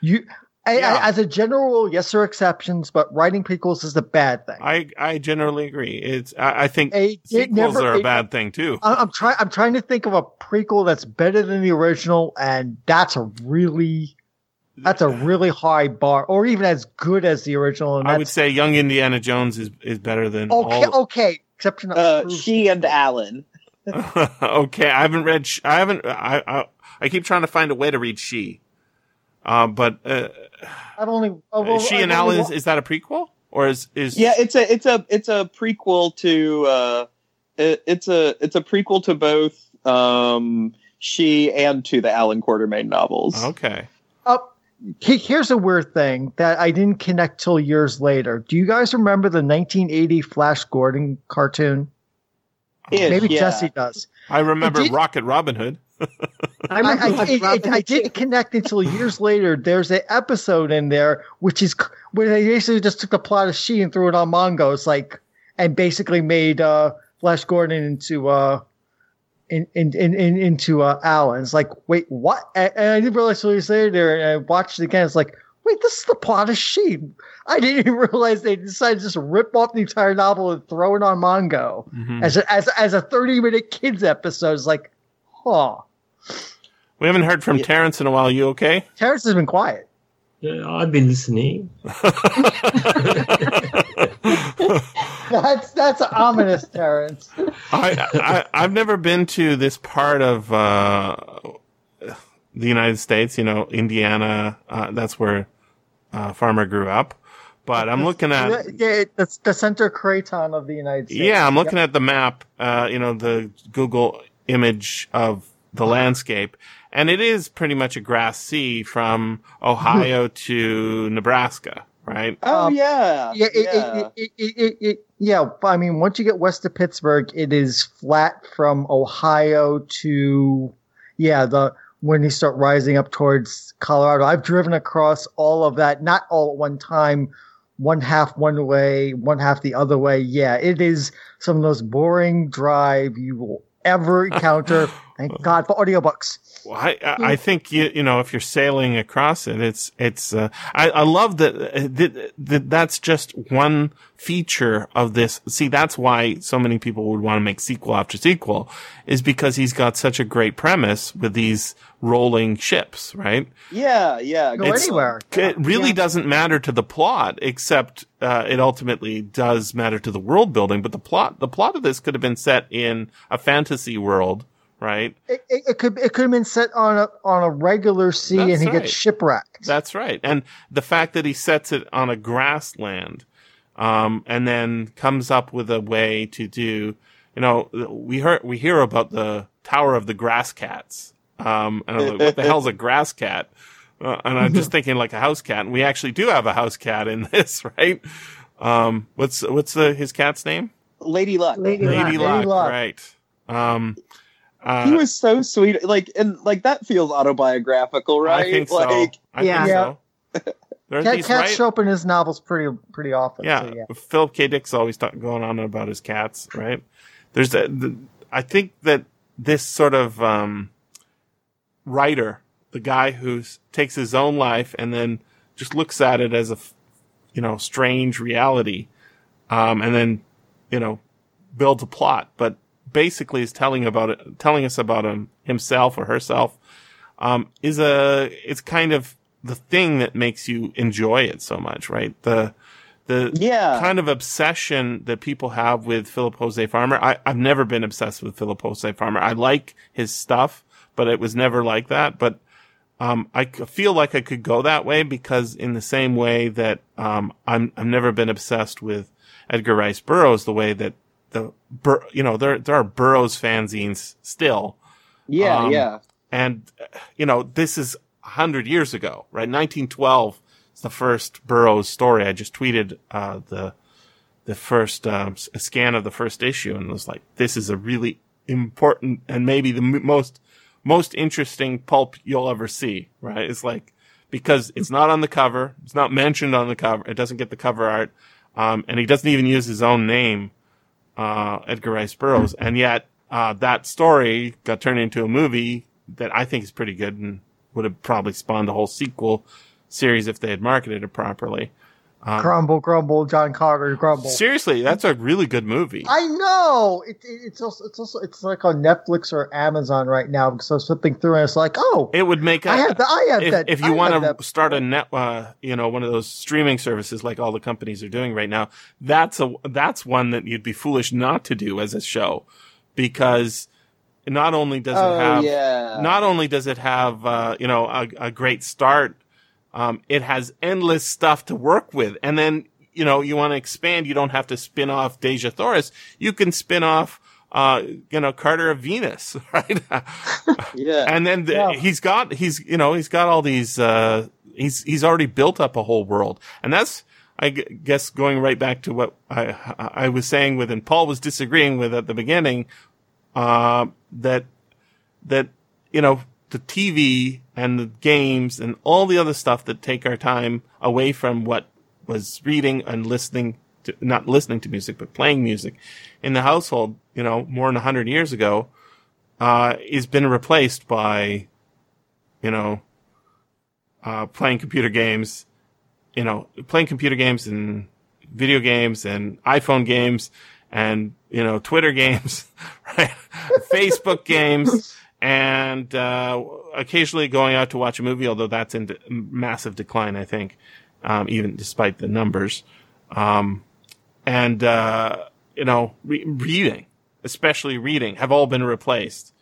You, I, Yeah. I, as a general rule, yes, there are exceptions, but writing prequels is a bad thing. I I generally agree. It's I, I think A- it sequels never- are a it- bad thing too. I- I'm trying. I'm trying to think of a prequel that's better than the original, and that's a really that's a really high bar, or even as good as the original. And I would say Young Indiana Jones is is better than okay. all. Okay, exception. Uh, she and Allan. (laughs) okay, I haven't read. Sh- I haven't. I, I I keep trying to find a way to read She. Uh, but uh, I've only. oh, well, She I've and Allan is, wa- is that a prequel or is is Yeah, it's a it's a it's a prequel to uh it, it's a it's a prequel to both um she and to the Allan Quatermain novels. okay? Uh, here's a weird thing that I didn't connect till years later. Do you guys remember the 1980 Flash Gordon cartoon? Ish, Maybe yeah. Jesse does. I remember did- Rocket Robin Hood. I (laughs) I, remember I, like it- it- Robin I too. didn't connect until years later. There's an episode in there which is where they basically just took the plot of She and threw it on Mongo. It's like and basically made uh, Flash Gordon into uh, in, in, in, in, into uh, Allan. It's like, wait, what? And, and I didn't realize till years later, there. and I watched it again. It's like, wait, this is the plot of She. I didn't even (laughs) realize they decided to just rip off the entire novel and throw it on Mongo Mhm. as a, as as a 30 minute kids episode. It's like, huh. We haven't heard from Terence in a while. You okay? Terence has been quiet. Yeah, I've been listening. (laughs) (laughs) That's that's ominous, Terence. I, I I've never been to this part of uh, the United States. You know, Indiana. Uh, that's where uh, Farmer grew up. But I'm looking at yeah, that's the center craton of the United States. yeah, I'm looking at the map. Uh, you know, the Google image of the landscape, and it is pretty much a grass sea from Ohio (laughs) to Nebraska, right? Oh Um, yeah, Yeah, it, yeah. It, it, it, it, it, yeah. I mean, once you get west of Pittsburgh, it is flat from Ohio to yeah the when you start rising up towards Colorado. I've driven across all of that, not all at one time. One half one way, one half the other way. Yeah, it is some of the most boring drive you will ever encounter. (laughs) Thank God for audiobooks. Well, I, I I think you you know if you're sailing across it, it's it's. Uh, I I love that, uh, that that that's just one feature of this. See, that's why so many people would want to make sequel after sequel, is because he's got such a great premise with these rolling ships, right? yeah, yeah. Go It's- anywhere. It really doesn't matter to the plot, except uh, it ultimately does matter to the world building. But the plot, the plot of this could have been set in a fantasy world, right? It, it, it could it could have been set on a on a regular sea, That's and he right. gets shipwrecked. That's right. And the fact that he sets it on a grassland, um, and then comes up with a way to do, you know, we heard, we hear about the Tower of the Grass Cats. Um, and I'm like, what the hell's a grass cat? Uh, and I'm just (laughs) thinking like a house cat. And we actually do have a house cat in (laughs) this, right? Um, what's, what's the, his cat's name? Lady Luck. Lady Luck. Lady Luck, Luck. right. Um, uh, he was so sweet. Like, and like that feels autobiographical, right? I think so. Like, I Yeah. think Yeah. so. Aren't Cat, these cats right? show up in his novels pretty pretty often. Yeah, so yeah. Philip K. Dick's always talk, going on about his cats, right? There's a, the, I think that this sort of um, writer, the guy who takes his own life and then just looks at it as a you know, strange reality, um, and then, you know, builds a plot, but basically is telling about it, telling us about him, himself or herself, um, is a, it's kind of the thing that makes you enjoy it so much, right? The, the Yeah. kind of obsession that people have with Philip Jose Farmer. I, I've never been obsessed with Philip Jose Farmer. I like his stuff, but it was never like that. But um, I feel like I could go that way because in the same way that um, I'm I've never been obsessed with Edgar Rice Burroughs the way that the Bur- you know there there are Burroughs fanzines still yeah, Um, yeah. and you know this is a hundred years ago, right? 1912 is the first Burroughs story. I just tweeted uh, the the first um, scan of the first issue, and was like, this is a really important and maybe the m- most most interesting pulp you'll ever see. Right? It's like because it's not on the cover, it's not mentioned on the cover, it doesn't get the cover art, um, and he doesn't even use his own name uh, Edgar Rice Burroughs, and yet uh, that story got turned into a movie that I think is pretty good and would have probably spawned a whole sequel series if they had marketed it properly. Um, grumble, grumble, John Carter, grumble. seriously, that's a really good movie. I know it, it, it's also it's also it's like on Netflix or Amazon right now because I was flipping through and it's like oh It would make a, I have the, I have if, that if you want to start a net, uh, you know, one of those streaming services like all the companies are doing right now, that's a that's one that you'd be foolish not to do as a show, because not only does Oh it have yeah. not only does it have uh, you know a, a great start, um, it has endless stuff to work with, and then you know you want to expand. You don't have to spin off Dejah Thoris. You can spin off. Uh, you know, Carson of Venus, (laughs) right? yeah. and then the, Yeah. he's got he's you know he's got all these uh He's he's already built up a whole world, and that's I g- guess going right back to what I I was saying with, and Paul was disagreeing with at the beginning, uh, that that you know the TV and the games and all the other stuff that take our time away from what was reading and listening to, not listening to music, but playing music in the household, you know, more than a hundred years ago, uh, has been replaced by, you know, uh, playing computer games, you know, playing computer games and video games and iPhone games and, you know, Twitter games, (laughs) right? (laughs) Facebook games and, uh, occasionally going out to watch a movie, although that's in de- massive decline, I think, um, even despite the numbers. Um, and, uh, you know, re- reading, especially reading, have all been replaced.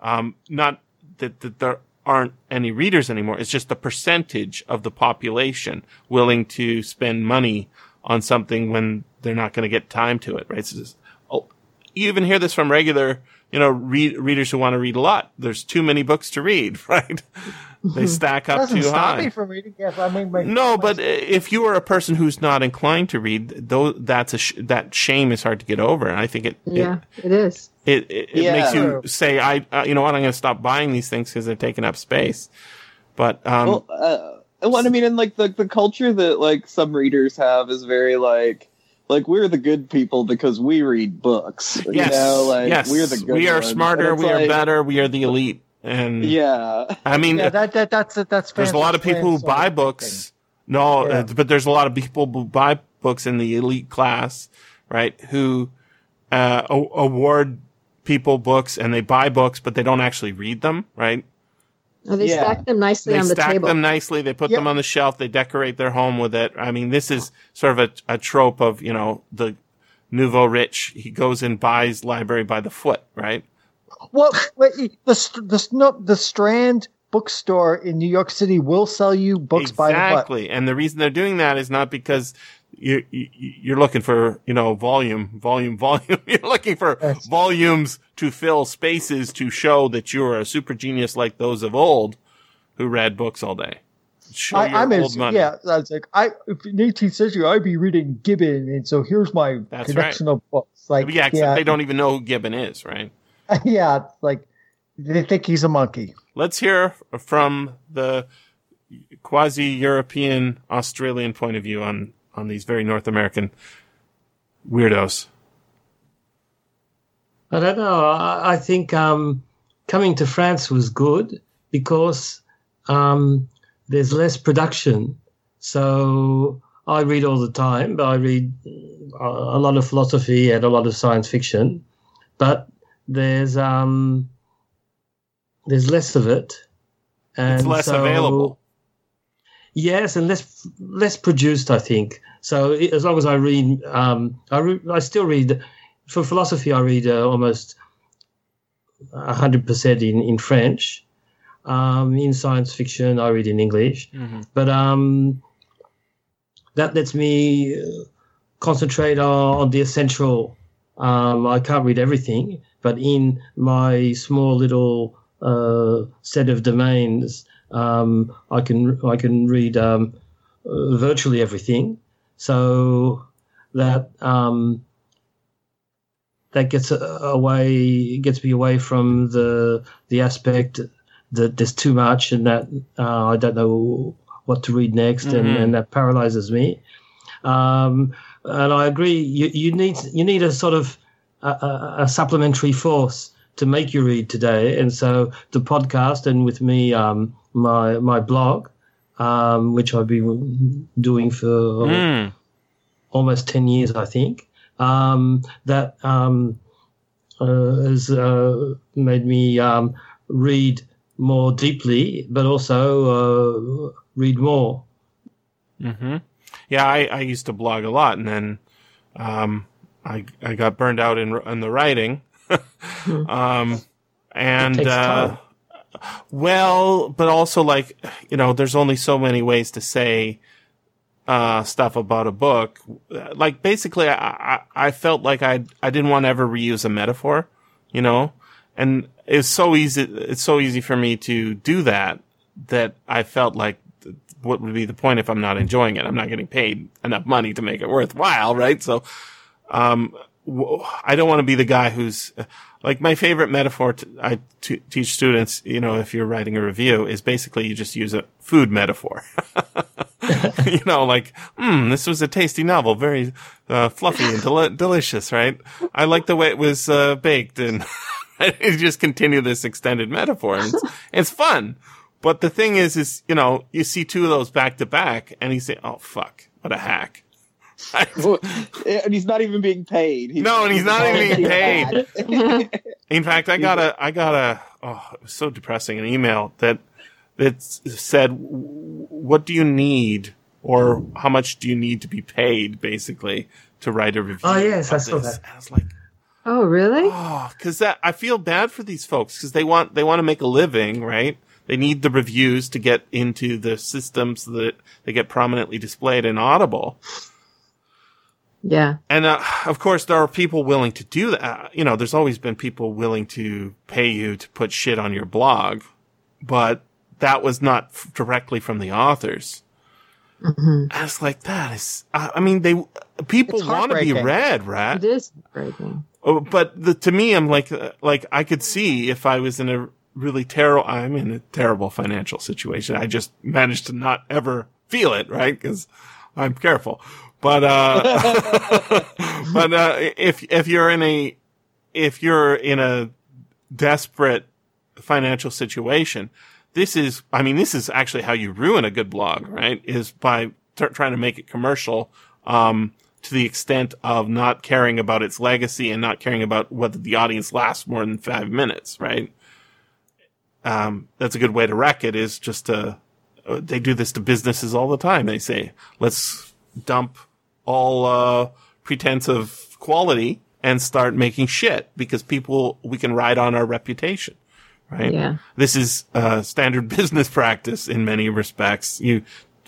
Um, not that, that there aren't any readers anymore. It's just the percentage of the population willing to spend money on something when they're not going to get time to it, right? So just, oh, you even hear this from regular, you know, read, readers who want to read a lot. There's too many books to read, (laughs) right? they stack up doesn't too stop high. me from reading. Yes, I mean, my, No, my- but if you are a person who's not inclined to read, though, that's a sh- that shame is hard to get over, and I think it Yeah, it is. it it, it Yeah. makes you say, I uh, you know what, I'm going to stop buying these things because they're taking up space. But um, well, uh, well, I mean, and like the the culture that like some readers have is very like like we're the good people because we read books. yes, you know, like yes, we're the good we are ones. smarter, And it's we are better, we are the elite, and Yeah, I mean, yeah, that, that that's that's there's a lot of people who buy books. No, Yeah. uh, but there's a lot of people who buy books in the elite class, right? Who uh, award people books and they buy books, but they don't actually read them, right? Oh, they Yeah. stack them nicely They on the table. They stack table. them nicely. They put Yeah. them on the shelf. They decorate their home with it. I mean, this is sort of a, a trope of, you know, the nouveau rich. He goes and buys library by the foot, right? Well, wait, the the no, the Strand bookstore in New York City will sell you books by the butt. exactly. And the reason they're doing that is not because you, you you're looking for you know volume, volume, (laughs) volume. you're looking for Yes. volumes to fill spaces to show that you're a super genius like those of old who read books all day. Show I, I'm old as, money. yeah. I was like, I if in 18th century, I'd be reading Gibbon, and so here's my That's collection of books. Like, yeah, yeah, they don't even know who Gibbon is, right? (laughs) yeah, like they think he's a monkey. Let's hear from the quasi European Australian point of view on, on these very North American weirdos. I don't know. I, I think um, coming to France was good because um, there's less production. So I read all the time, but I read uh, a lot of philosophy and a lot of science fiction. But there's um, there's less of it, and It's less so- available. Yes, and less less produced, I think. So as long as I read, um, I re- I still read for philosophy. I read uh, almost hundred percent in in French. Um, in science fiction, I read in English, but um, that lets me concentrate on, on the essential. Um, I can't read everything, but in my small little uh, set of domains, um, I can I can read um, uh, virtually everything. So that um, that gets away gets me away from the the aspect that there's too much and that uh, I don't know what to read next, and, Mhm. and that paralyzes me. Um, and I agree. You, you need you need a sort of a, a, a supplementary force to make you read today. And so the podcast, and with me, um, my my blog, um, which I've been doing for Mm. almost ten years, I think. Um, that um, uh, has uh, made me um, read more deeply, but also uh, read more. hmm Yeah, I, I used to blog a lot, and then um, I I got burned out in in the writing. (laughs) um, and uh. Well, but also like you know, there's only so many ways to say uh, stuff about a book. Like basically, I I, felt like I I didn't want to ever reuse a metaphor, you know, and it's so easy. It's so easy for me to do that that I felt like what would be the point if I'm not enjoying it? I'm not getting paid enough money to make it worthwhile, right? So, um, I don't want to be the guy who's like my favorite metaphor to, I t- teach students, you know, if you're writing a review is basically you just use a food metaphor. (laughs) you know, like, hmm, this was a tasty novel, very uh, fluffy and del- delicious, right? I like the way it was uh, baked and (laughs) you just continue this extended metaphor and it's, it's fun. But the thing is, is, you know, you see two of those back to back and you say, oh, fuck, what a hack. (laughs) and he's not even being paid. He's No, and he's not even being paid. paid. (laughs) In fact, I got a, I got a, oh, it was so depressing, an email that, that said, what do you need or how much do you need to be paid basically to write a review? Oh, yes, I of saw this? that. And I was like, Oh, really? oh, cause that, I feel bad for these folks because they want, they want to make a living, right? They need the reviews to get into the system so that they get prominently displayed in Audible. Yeah. And uh, of course, there are people willing to do that. Uh, You know, there's always been people willing to pay you to put shit on your blog, but that was not f- directly from the authors. hmm I was like, that is. I I mean, they people want to be read, right? is breaking. Oh, but the, to me, I'm like, uh, like I could see if I was in a really terrible, I'm in a terrible financial situation. I just managed to not ever feel it, right? Because I'm careful. But uh, (laughs) but uh, if if you're in a if you're in a desperate financial situation, this is, I mean, this is actually how you ruin a good blog, right? Is by t- trying to make it commercial, um, to the extent of not caring about its legacy and not caring about whether the audience lasts more than five minutes, right? Um, that's a good way to wreck it is just to, uh, they do this to businesses all the time. They say, let's dump all, uh, pretense of quality and start making shit because people, we can ride on our reputation, right? Yeah. This is uh, standard (laughs) business practice in many respects. You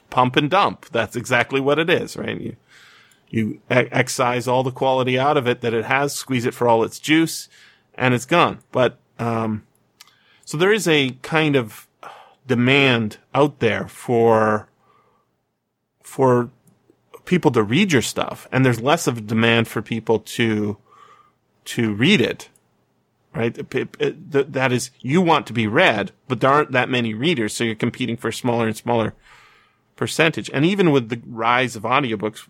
pump and dump. That's exactly what it is, right? You you excise all the quality out of it that it has, squeeze it for all its juice, and it's gone. But um, so there is a kind of demand out there for for people to read your stuff, and there's less of a demand for people to to read it right? It- it- it- that is, you want to be read, but there aren't that many readers, so you're competing for a smaller and smaller percentage. And even with the rise of audiobooks,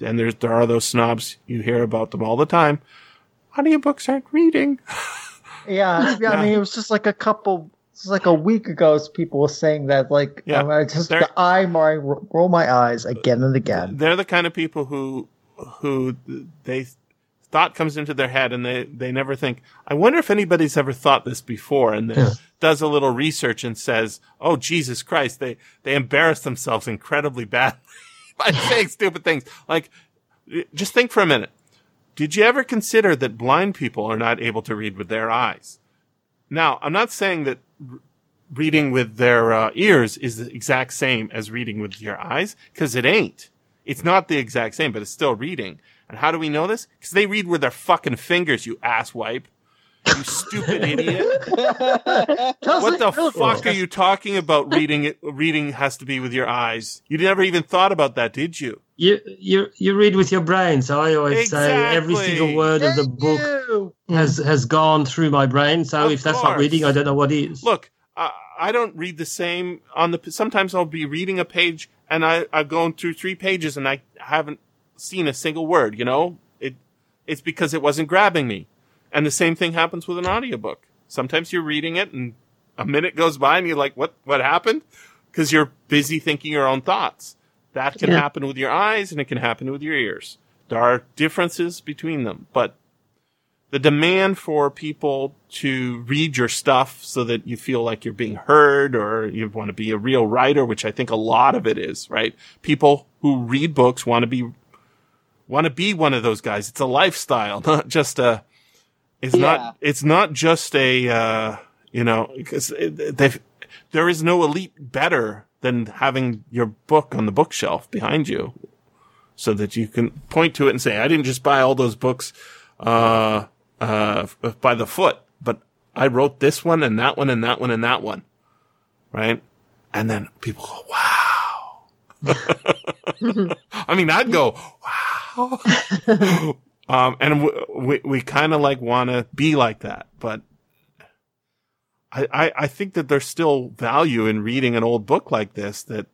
and there's, there are those snobs, you hear about them all the time. Audiobooks aren't reading. (laughs) Yeah, yeah. I mean, it was just like a couple, it's like a week ago. People were saying that, like, Yeah, um, I just they're- I my roll my eyes again and again. They're the kind of people who, who they, thought comes into their head and they, they never think, I wonder if anybody's ever thought this before and then does a little research and says, Oh, Jesus Christ, they, they embarrass themselves incredibly badly (laughs) by saying (laughs) stupid things. Like, just think for a minute. Did you ever consider that blind people are not able to read with their eyes? Now, I'm not saying that r- reading with their uh, ears is the exact same as reading with your eyes, because it ain't. It's not the exact same, but it's still reading. And how do we know this? Because they read with their fucking fingers, you asswipe. You stupid idiot. What the fuck are you talking about reading it? Reading has to be with your eyes. You never even thought about that, did you? You you you read with your brain, so I always say every single word of the book has has gone through my brain. So Of if that's course. not reading, I don't know what is. Look, I, I don't read the same on the. Sometimes I'll be reading a page and I I've gone through three pages and I haven't seen a single word. You know, it it's because it wasn't grabbing me. And the same thing happens with an audiobook. Sometimes you're reading it and a minute goes by and you're like, what what happened? Because you're busy thinking your own thoughts. That can Yeah. happen with your eyes and it can happen with your ears. There are differences between them, but the demand for people to read your stuff so that you feel like you're being heard or you want to be a real writer, which I think a lot of it is, right? People who read books want to be, want to be one of those guys. It's a lifestyle, (laughs) not just a, it's Yeah. not, it's not just a, uh, you know, because they've, there is no elite better than having your book on the bookshelf behind you so that you can point to it and say, I didn't just buy all those books, uh, uh, by the foot, but I wrote this one and that one and that one and that one. Right. And then people go, wow. (laughs) I mean, I'd go, wow. (laughs) um, and we, we kind of like want to be like that, but I, I, I think that there's still value in reading an old book like this that,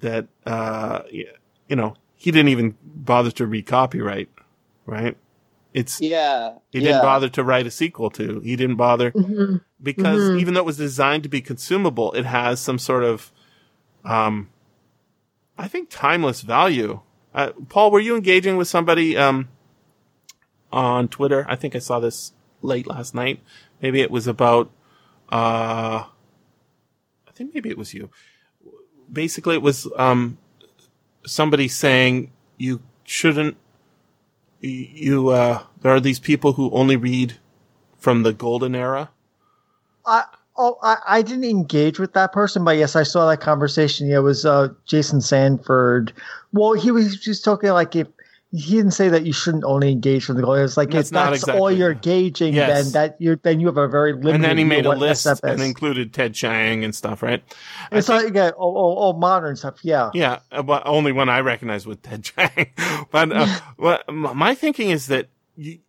that, uh, you know, he didn't even bother to recopyright, right? It's, Yeah. he didn't bother to write a sequel to. He didn't bother Mhm. because Mhm. even though it was designed to be consumable, it has some sort of, um, I think timeless value. Uh, Paul, were you engaging with somebody, um, on Twitter? I think I saw this late last night. Maybe it was about, uh, I think maybe it was you. Basically, it was, um, somebody saying you shouldn't, y- you, uh, there are these people who only read from the golden era. I oh I, I didn't engage with that person, but yes, I saw that conversation. Yeah, it was uh, Jason Sanford. Well, he was just talking like if he didn't say that you shouldn't only engage with the goal. It was like That's if not that's exactly- all you're gauging, Yes. then that you then you have a very limited. and then he made a list and included Ted Chiang and stuff, right? It's think- like yeah, oh, oh, oh, modern stuff. Yeah, yeah, uh, but only one I recognize with Ted Chiang. (laughs) but uh, (laughs) what, my thinking is that you,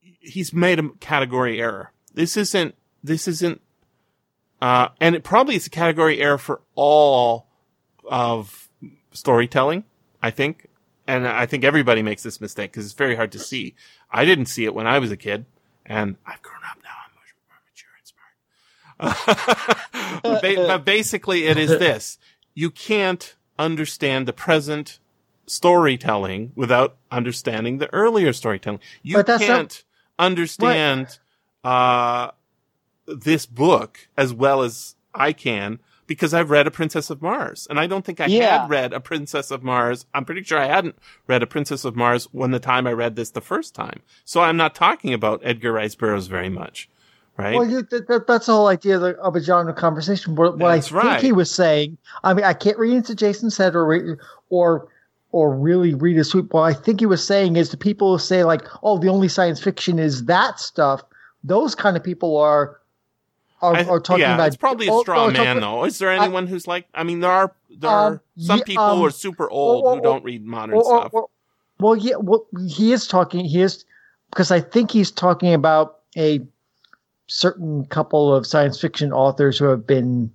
he's made a category error. This isn't. This isn't. Uh, and it probably is a category error for all of storytelling. I think, and I think everybody makes this mistake because it's very hard to see. I didn't see it when I was a kid, and I've grown up now. I'm much more mature and smart. (laughs) but, ba- but basically, it is (laughs) this: you can't understand the present storytelling without understanding the earlier storytelling. You that's not- can't understand uh, this book as well as I can because I've read A Princess of Mars. And I don't think I Yeah. had read A Princess of Mars. I'm pretty sure I hadn't read A Princess of Mars when the time I read this the first time. So I'm not talking about Edgar Rice Burroughs very much. Right? Well, you, that, that, that's the whole idea of, the, of a genre conversation. What, what I That's think right. he was saying, I mean, I can't read into Jason said or or or really read his tweet. What I think he was saying is the people who say like, "Oh, the only science fiction is that stuff." Those kind of people are are, I- are talking yeah, about. it's probably a oh, straw no, man, though. Is there anyone who's like? I mean, there are there Um, are some yeah, people who um, are super old or- who don't read modern or- or- stuff. or- well, yeah, well, he is talking. He is because I think he's talking about a certain couple of science fiction authors who have been,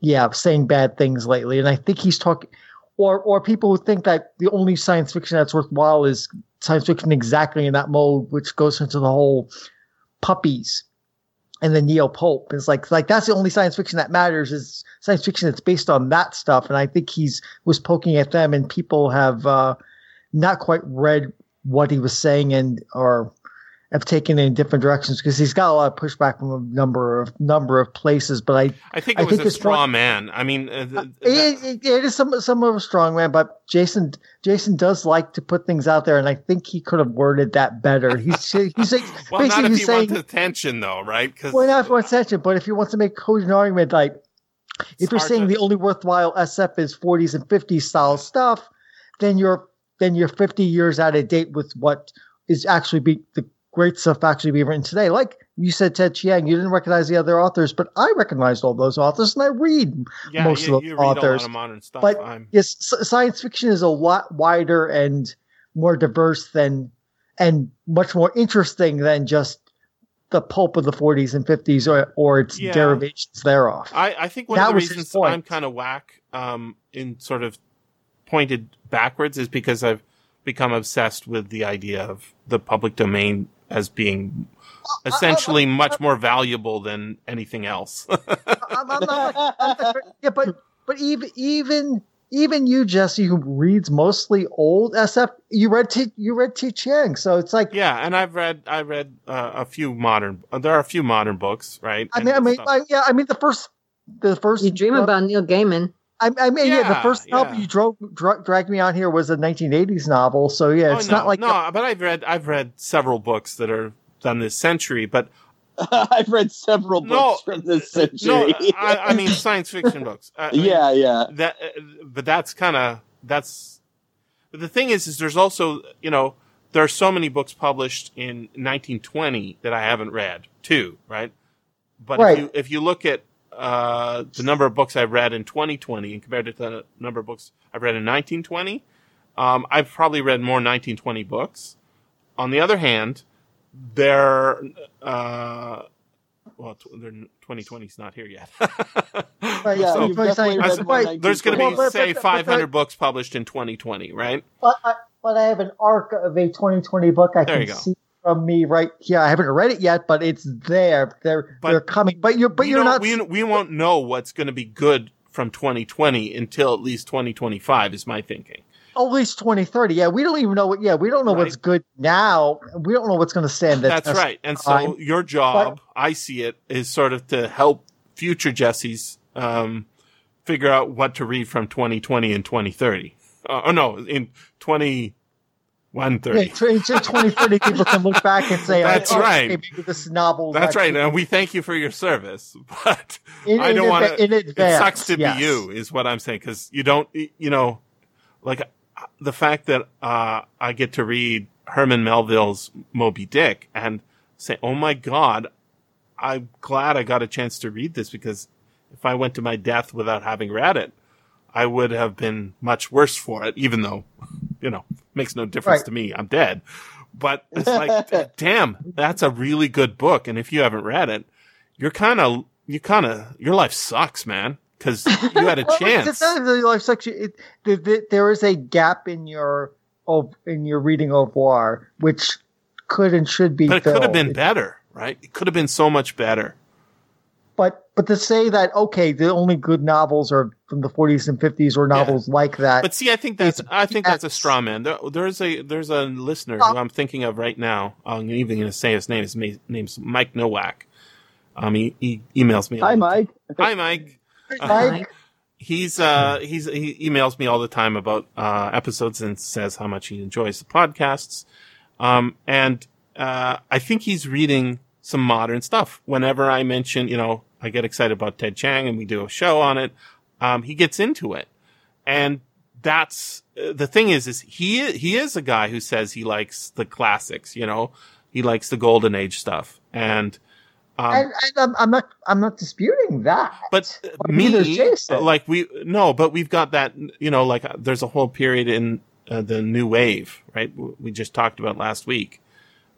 yeah, saying bad things lately, and I think he's talking, or or people who think that the only science fiction that's worthwhile is science fiction exactly in that mode, which goes into the whole puppies and the neo pope. It's like like that's the only science fiction that matters is science fiction that's based on that stuff, and I think he's was poking at them, and people have uh, not quite read what he was saying and or have taken in different directions because he's got a lot of pushback from a number of number of places. But I I think I it was think a straw one- man. I mean, uh, th- th- it, it, it is some some of a strong man, but Jason Jason does like to put things out there, and I think he could have worded that better. He's (laughs) he's like, (laughs) well, not basically if he's he saying wants attention, though, right? Because well, not for attention, but if he wants to make a cogent argument, like if you're saying to- the only worthwhile SF is 40s and 50s style stuff, then you're then you're 50 years out of date with what is actually be the great stuff actually being written today. Like you said, Ted Chiang, you didn't recognize the other authors, but I recognized all those authors, and I read yeah, most you, of the you read a lot authors. of modern stuff. But I'm, yes, science fiction is a lot wider and more diverse than and much more interesting than just the pulp of the 40s and 50s or, or its Yeah. derivations thereof. I, I think one That of the reasons. I'm kind of whack um, in sort of pointed backwards is because I've become obsessed with the idea of the public domain as being essentially much more valuable than anything else. I'm, I'm not, I'm- yeah, but but even even even you, Jesse, who reads mostly old SF, you read T, you read T Chiang, so it's like yeah, and I've read I read uh, a few modern. Uh, there are a few modern books, right? I mean, I mean, stuff. I, yeah, I mean the first the first You dream uh, about Neil Gaiman. I, I mean, yeah, the first novel yeah. you drove dra- dragged me on here was a 1980s novel, so yeah, Oh, it's no, not like no, but I've read I've read several books that are done this century, but (laughs) I've read several books No, from this no, century. I, I mean science fiction books. (laughs) I- I mean, yeah, yeah. that uh, but that's kind of that's but the thing is is there's also you know there are so many books published in 1920 that I haven't read too right but Right. if you if you look at uh, the number of books I've read in 2020 and compared it to the number of books I've read in 1920, um, I've probably read more 1920 books. On the other hand, there, uh, well, tw- they're- 2020 is not here yet. (laughs) Right, Yeah, So- you've but definitely I- read I- more I- 1920. There's going to Well, be, but- say, but- but- 500 but- books published in 2020, right? But I, but I have an arc of a 2020 book I There can you go. see from me right here. I haven't read it yet, but it's there. They're But- they're coming. But you're but you're don't- We, we won't know what's going to be good from 2020 until at least 2025 is my thinking. at least 2030. Yeah, we don't even know what. Yeah, we don't know what's good now. We don't know what's going to stand. That's right. And so your job, I see it, is sort of to help future Jessies um, figure out what to read from 2020 and 2030. Uh, oh no, in 2130. Yeah, 2030 people can look back and say, That's oh, right. Okay, maybe this novel. That's right, and we thank you for your service, (laughs) but In, I don't want to. It sucks to yes. be you, is what I'm saying, because you don't, you know, like uh, the fact that uh, I get to read Herman Melville's Moby Dick and say, "Oh my God, I'm glad I got a chance to read this," because if I went to my death without having read it, I would have been much worse for it. Even though, you know, makes no difference Right. to me. I'm dead. But it's like, (laughs) damn, that's a really good book. And if you haven't read it, you're kind of, you kind of, your life sucks, man. Cause (laughs) you had a Well, chance. It's not really life section. It, the, the, there is a gap in your in your reading oeuvre, which could and should be. But it could have been better, right? It could have been so much better. But but to say that okay, the only good novels are from the 40s and 50s or novels like that. But see, I think that's, I think that's a straw man. There, there's a, there's a listener who I'm thinking of right now. I'm even going to say his name. His name's Mike Nowak. Um, he, he emails me. Hi, the time. Mike. Hi, Mike. Mike, he's uh he's he emails me all the time about uh episodes and says how much he enjoys the podcasts um and uh i think he's reading some modern stuff whenever i mention you know i get excited about Ted Chiang and we do a show on it um he gets into it and that's uh, the thing is is he he is a guy who says he likes the classics you know he likes the golden age stuff and um and, I'm, I'm not I'm not disputing that. but uh, neither is me, like we no, but we've got that. You know, like uh, there's a whole period in uh, the new wave, right? We just talked about last week.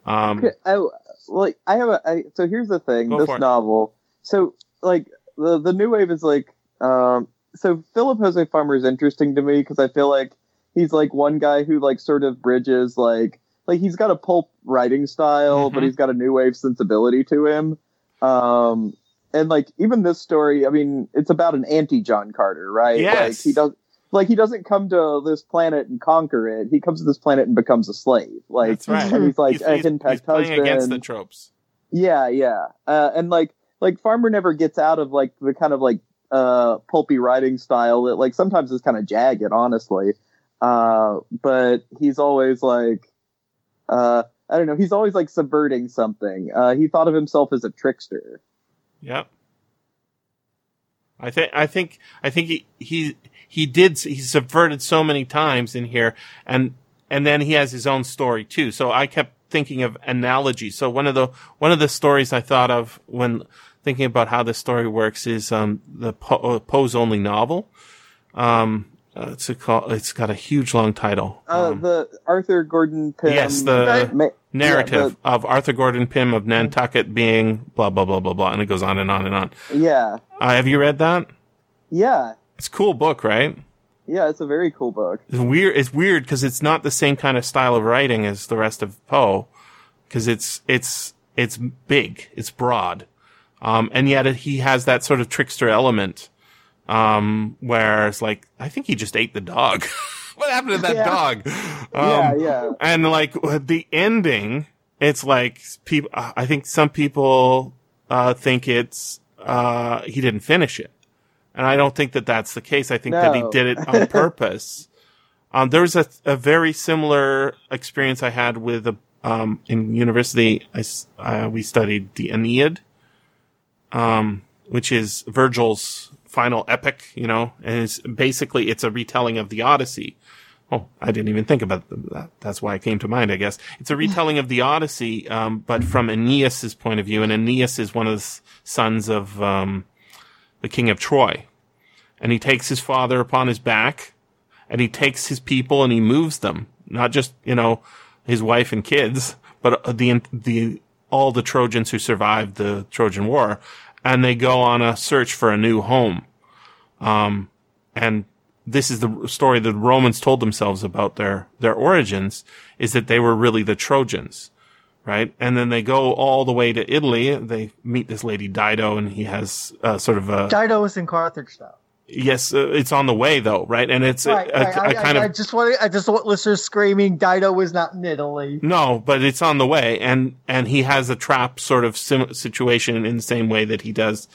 Um, I, well, I have a. I, so here's the thing. Go this for it. novel. So like the the new wave is like. Um, so Philip José Farmer is interesting to me because I feel like he's like one guy who like sort of bridges like like he's got a pulp writing style, but Mhm. he's got a new wave sensibility to him. Um, and like even this story, I mean, it's about an anti John Carter, right? Like Yes. he does. Like he doesn't come to this planet and conquer it. He comes to this planet and becomes a slave. Like that's right. and he's like he's, a he's- henpecked he's playing husband. against the tropes. Yeah, yeah. Uh, and like like Farmer never gets out of like the kind of like uh pulpy writing style that like sometimes is kind of jagged, honestly. Uh but he's always like uh I don't know, he's always like subverting something. Uh he thought of himself as a trickster. Yep. I think I think I think he he he did he subverted so many times in here and and then he has his own story too. So I kept thinking of analogies. So one of the one of the stories I thought of when thinking about how this story works is um the po- uh, Poe's only novel. Um uh, it's a call, it's got a huge long title. Uh Um, the Arthur Gordon Pym yes, the ma- narrative yeah, of Arthur Gordon Pym of Nantucket being blah blah blah blah blah and it goes on and on and on. yeah. Uh, have you read that? Yeah. It's a cool book, right? Yeah, it's a very cool book. It's weird. It's weird because it's not the same kind of style of writing as the rest of Poe, because it's it's it's big, it's broad, um, and yet it, he has that sort of trickster element, um, where it's like I think he just ate the dog. (laughs) what happened to that Yeah. dog? yeah, Um, yeah. and like the ending, it's like people. I think some people uh, think it's uh, he didn't finish it, and I don't think that that's the case. I think that he did it on (laughs) purpose. Um, there was a, a very similar experience I had with a, um, in university. I uh, we studied the Aeneid, um, which is Virgil's final epic. You know, and it's basically it's a retelling of the Odyssey. Oh, I didn't even think about that. That's why it came to mind, I guess. It's a retelling of the Odyssey, um, but from Aeneas's point of view. And Aeneas is one of the sons of, um, the king of Troy. And he takes his father upon his back and he takes his people and he moves them, not just, you know, his wife and kids, but the, the, all the Trojans who survived the Trojan War. And they go on a search for a new home. Um, and this is the story that the Romans told themselves about their, their origins is that they were really the Trojans right? And then they go all the way to Italy. They meet this lady Dido, and he has uh, sort of a Dido is in Carthage now. Yes. Uh, it's on the way though, right? And it's a- Right, a, right. a I, kind I, I just want I just want listeners screaming Dido is not in Italy. no, but it's on the way, and and he has a trap sort of sim- situation in the same way that he does.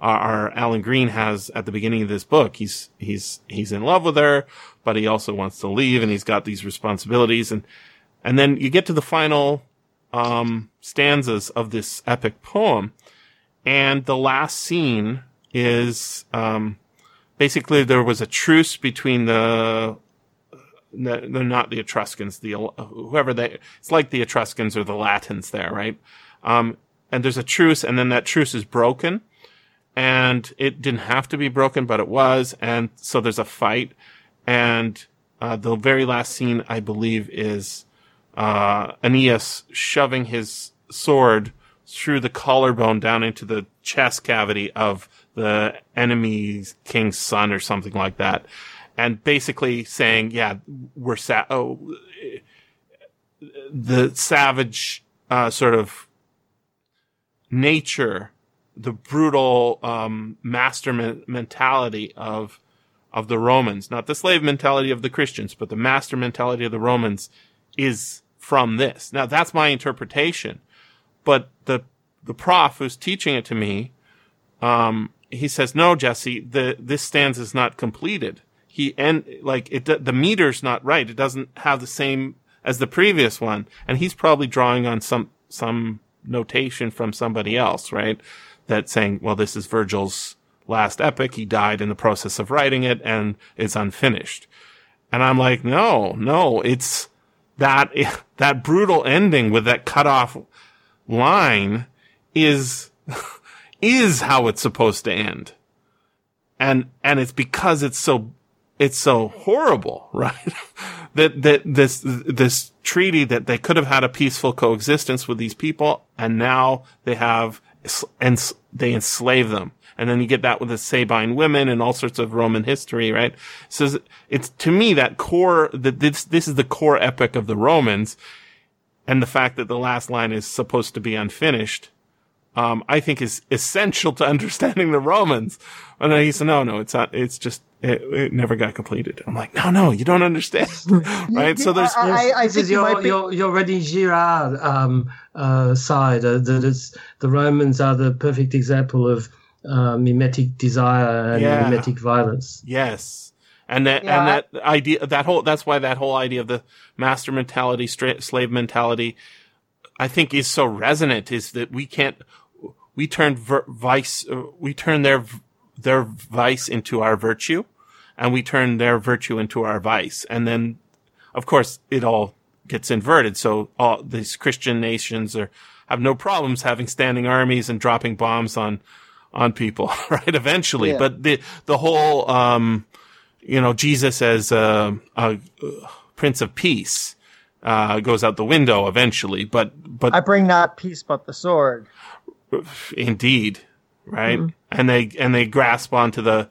Our, our Alan Green has at the beginning of this book. He's he's he's in love with her, but he also wants to leave, and he's got these responsibilities, and and then you get to the final um, stanzas of this epic poem, and the last scene is um, basically there was a truce between the they're not the Etruscans, the whoever they. It's like the Etruscans or the Latins there, right? Um, and there's a truce, and then that truce is broken, and it didn't have to be broken, but it was, and so there's a fight, and uh, the very last scene, I believe, is uh, Aeneas shoving his sword through the collarbone down into the chest cavity of the enemy king's son or something like that. And basically saying, yeah, we're sa- oh, the savage, uh, sort of nature, the brutal, um, master men- mentality of, of the Romans, not the slave mentality of the Christians, but the master mentality of the Romans is from this. Now that's my interpretation, but the, the prof who's teaching it to me, um, he says, no, Jesse, the, this stanza is not completed. He, and like it, the meter's not right. It doesn't have the same as the previous one. And he's probably drawing on some, some notation from somebody else, right? That's saying, well, this is Virgil's last epic. He died in the process of writing it and it's unfinished. And I'm like, no, no, it's that, (laughs) that brutal ending with that cut off line is, (laughs) is how it's supposed to end. And, and it's because it's so, it's so horrible, (laughs) right? that, that this, this treaty that they could have had a peaceful coexistence with these people and now they have, and they enslave them. And then you get that with the Sabine women and all sorts of Roman history, right? So it's to me that core, that this, this is the core epic of the Romans. And the fact that the last line is supposed to be unfinished, um, I think is essential to understanding the Romans. And then he said, no, no, it's not, it's just, it, it never got completed. I'm like, no, no, you don't understand. (laughs) right? So there's, I, I this think you your, might be. your, your René Girard um, uh, side, uh, that it's, the Romans are the perfect example of uh, mimetic desire and Yeah. mimetic violence. Yes. And that, Yeah, and I- that idea, that whole, that's why that whole idea of the master mentality, stra- slave mentality, I think is so resonant is that we can't, we turn ver- vice, uh, we turn their, their vice into our virtue and we turn their virtue into our vice. And then, of course, it all gets inverted. So all these Christian nations are, have no problems having standing armies and dropping bombs on, on people, (laughs) right? Eventually. Yeah. But the, the whole, um, you know, Jesus as a, a prince of peace, uh, goes out the window eventually. But, but I bring not peace but the sword. Indeed, right? And they and they grasp onto the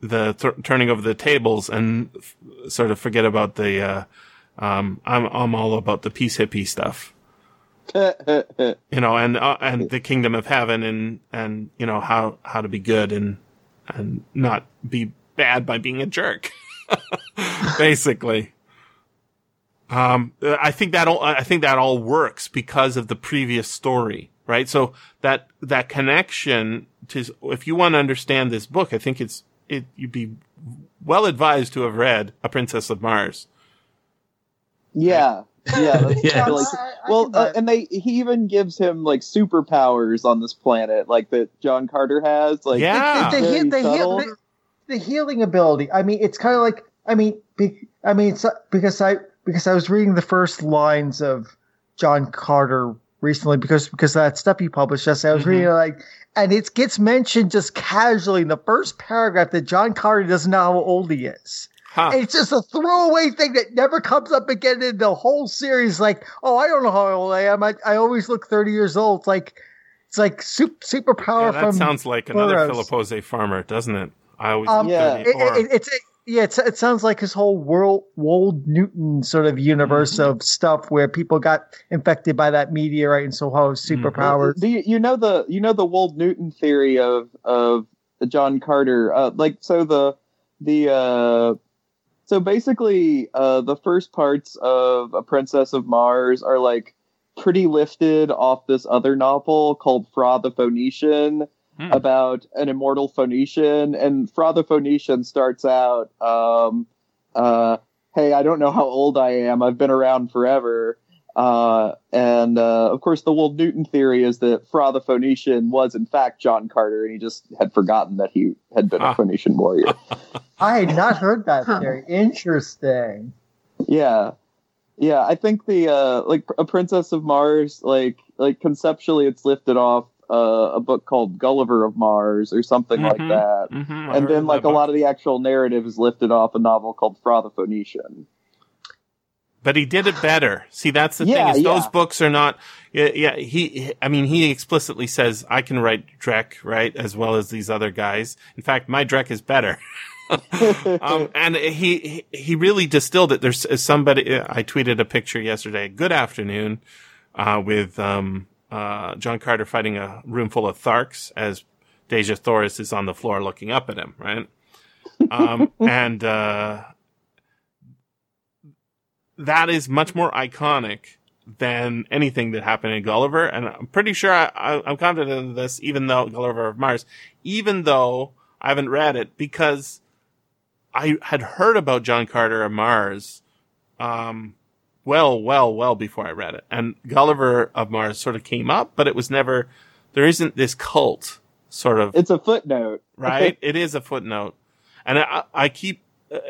the th- turning over the tables and f- sort of forget about the. Uh, um, I'm I'm all about the peace hippie stuff, (laughs) you know, and uh, and the kingdom of heaven and and you know how how to be good and and not be bad by being a jerk, (laughs) basically. Um, I think that all, I think that all works because of the previous story, right? So that, that connection to, if you want to understand this book, I think it's, it, you'd be well advised to have read A Princess of Mars. yeah, yeah. Yeah. really- I- I- I well, uh, and they he even gives him like superpowers on this planet, like that John Carter has. Like, Yeah. the, very he- the, the, the healing ability. I mean, it's kind of like. I mean, be, I mean, it's because I because I was reading the first lines of John Carter recently because because of that stuff he published. Yesterday, I was Mhm. reading like, and it gets mentioned just casually in the first paragraph that John Carter doesn't know how old he is. Huh. It's just a throwaway thing that never comes up again in the whole series. Like, oh, I don't know how old I am. I, I always look thirty years old. It's like it's like super superpower Yeah, that from sounds like another Burroughs. Philip José Farmer, doesn't it? I always Um, Yeah. it, it, it's yeah, it's, it sounds like his whole world Wold Newton sort of universe of stuff where people got infected by that meteorite and so have superpowers. Do you, you know the you know the Wold Newton theory of of John Carter? Uh, like so the the uh, so basically uh, the first parts of A Princess of Mars are like pretty lifted off this other novel called Phra the Phoenician Hmm. about an immortal Phoenician, and Phra the Phoenician starts out. Um, uh, hey, I don't know how old I am. I've been around forever. Uh, and uh, of course, the Wold Newton theory is that Phra the Phoenician was in fact John Carter, and he just had forgotten that he had been Ah. a Phoenician warrior. (laughs) I had not (laughs) heard that Huh. theory. Interesting. yeah, yeah. I think the uh, like a Princess of Mars, like like conceptually, it's lifted off uh, a book called Gulliver of Mars or something like Mhm. that. Mhm, and then like a book. lot of the actual narrative is lifted off a novel called Phra the Phoenician. but he did it better. See, that's the Yeah, thing is those books are not. Yeah, yeah, he. I mean, he explicitly says I can write Drek right as well as these other guys. In fact, my Drek is better. (laughs) um, (laughs) and he he- he really distilled it. There's somebody. I tweeted a picture yesterday. Good afternoon, uh, with um, uh, John Carter fighting a room full of Tharks as Dejah Thoris is on the floor looking up at him. Right, um, (laughs) and uh, that is much more iconic than anything that happened in Gulliver. And I'm pretty sure I, I, I'm confident in this, even though Gulliver of Mars, even though I haven't read it because I had heard about John Carter of Mars, um, well, well, well before I read it. And Gulliver of Mars sort of came up, but it was never, there isn't this cult sort of It's a footnote, (laughs) right? it is a footnote, and I, I keep uh,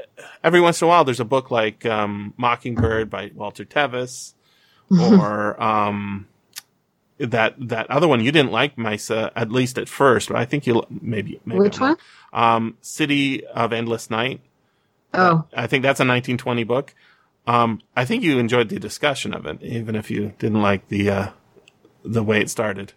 every once in a while. There's a book like um, Mockingbird by Walter Tevis, (laughs) or um, that that other one you didn't like, Maissa, at least at first. But I think you maybe maybe Which one? Um, City of Endless Night. Oh, I think that's a 1920 book. Um, I think you enjoyed the discussion of it, even if you didn't like the uh, the way it started.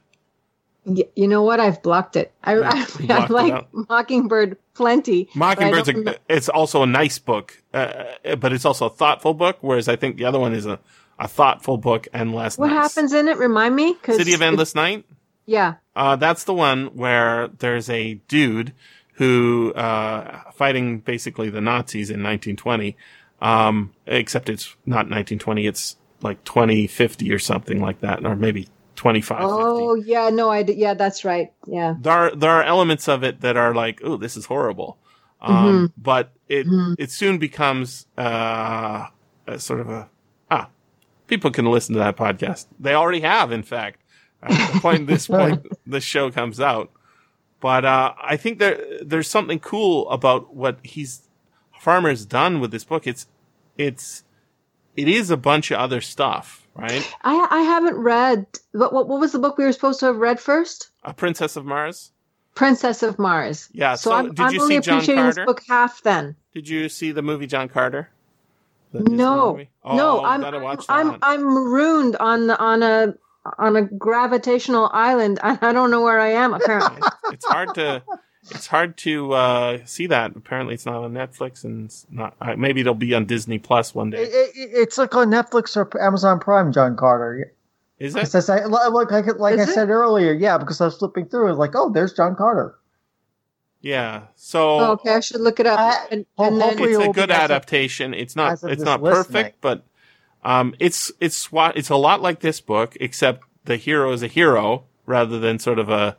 y- you know what? I've blocked it. I, Yeah, (laughs) I, blocked it like. Mockingbird plenty. Mockingbird's a, it's also a nice book, uh, but it's also a thoughtful book. Whereas I think the other one is a, a thoughtful book and less. What nice. happens in it? Remind me. City of Endless Night. Yeah. Uh, that's the one where there's a dude who uh, fighting basically the Nazis in 1920. Um, except it's not 1920; it's like 2050 or something like that, or maybe 25. Oh yeah. No, I. Yeah, that's right. Yeah. there are there are elements of it that are like, oh, this is horrible. Um, Mm-hmm. but it Mhm. it soon becomes uh, a sort of a ah, people can listen to that podcast. They already have, in fact. At the point this (laughs) point this show comes out, but uh, I think there there's something cool about what he's Farmer's done with this book. It's it's it is a bunch of other stuff, right? I I haven't read. What what, what was the book we were supposed to have read first? A Princess of Mars. Princess of Mars. Yeah, So, so I'm, did I'm you only see John appreciating Carter? this book half then. Did you see the movie John Carter? No. Oh, no, I'm I'm. I'm marooned on on a on a gravitational island. and I don't know where I am apparently. It's hard to it's hard to uh, see that. Apparently, it's not on Netflix, and it's not. Uh, maybe it'll be on Disney Plus one day. it, it's like on Netflix or Amazon Prime, John Carter. Is Because it? I, like like, like I it? said earlier, yeah, because I was flipping through, it was like, oh, there's John Carter. Yeah. So Oh, okay, I should look it up. Uh, and, ho- and then, hopefully- it's it a good as of- adaptation. It's not. It's not listening. perfect, but um, it's it's swa- it's a lot like this book, except the hero is a hero rather than sort of a,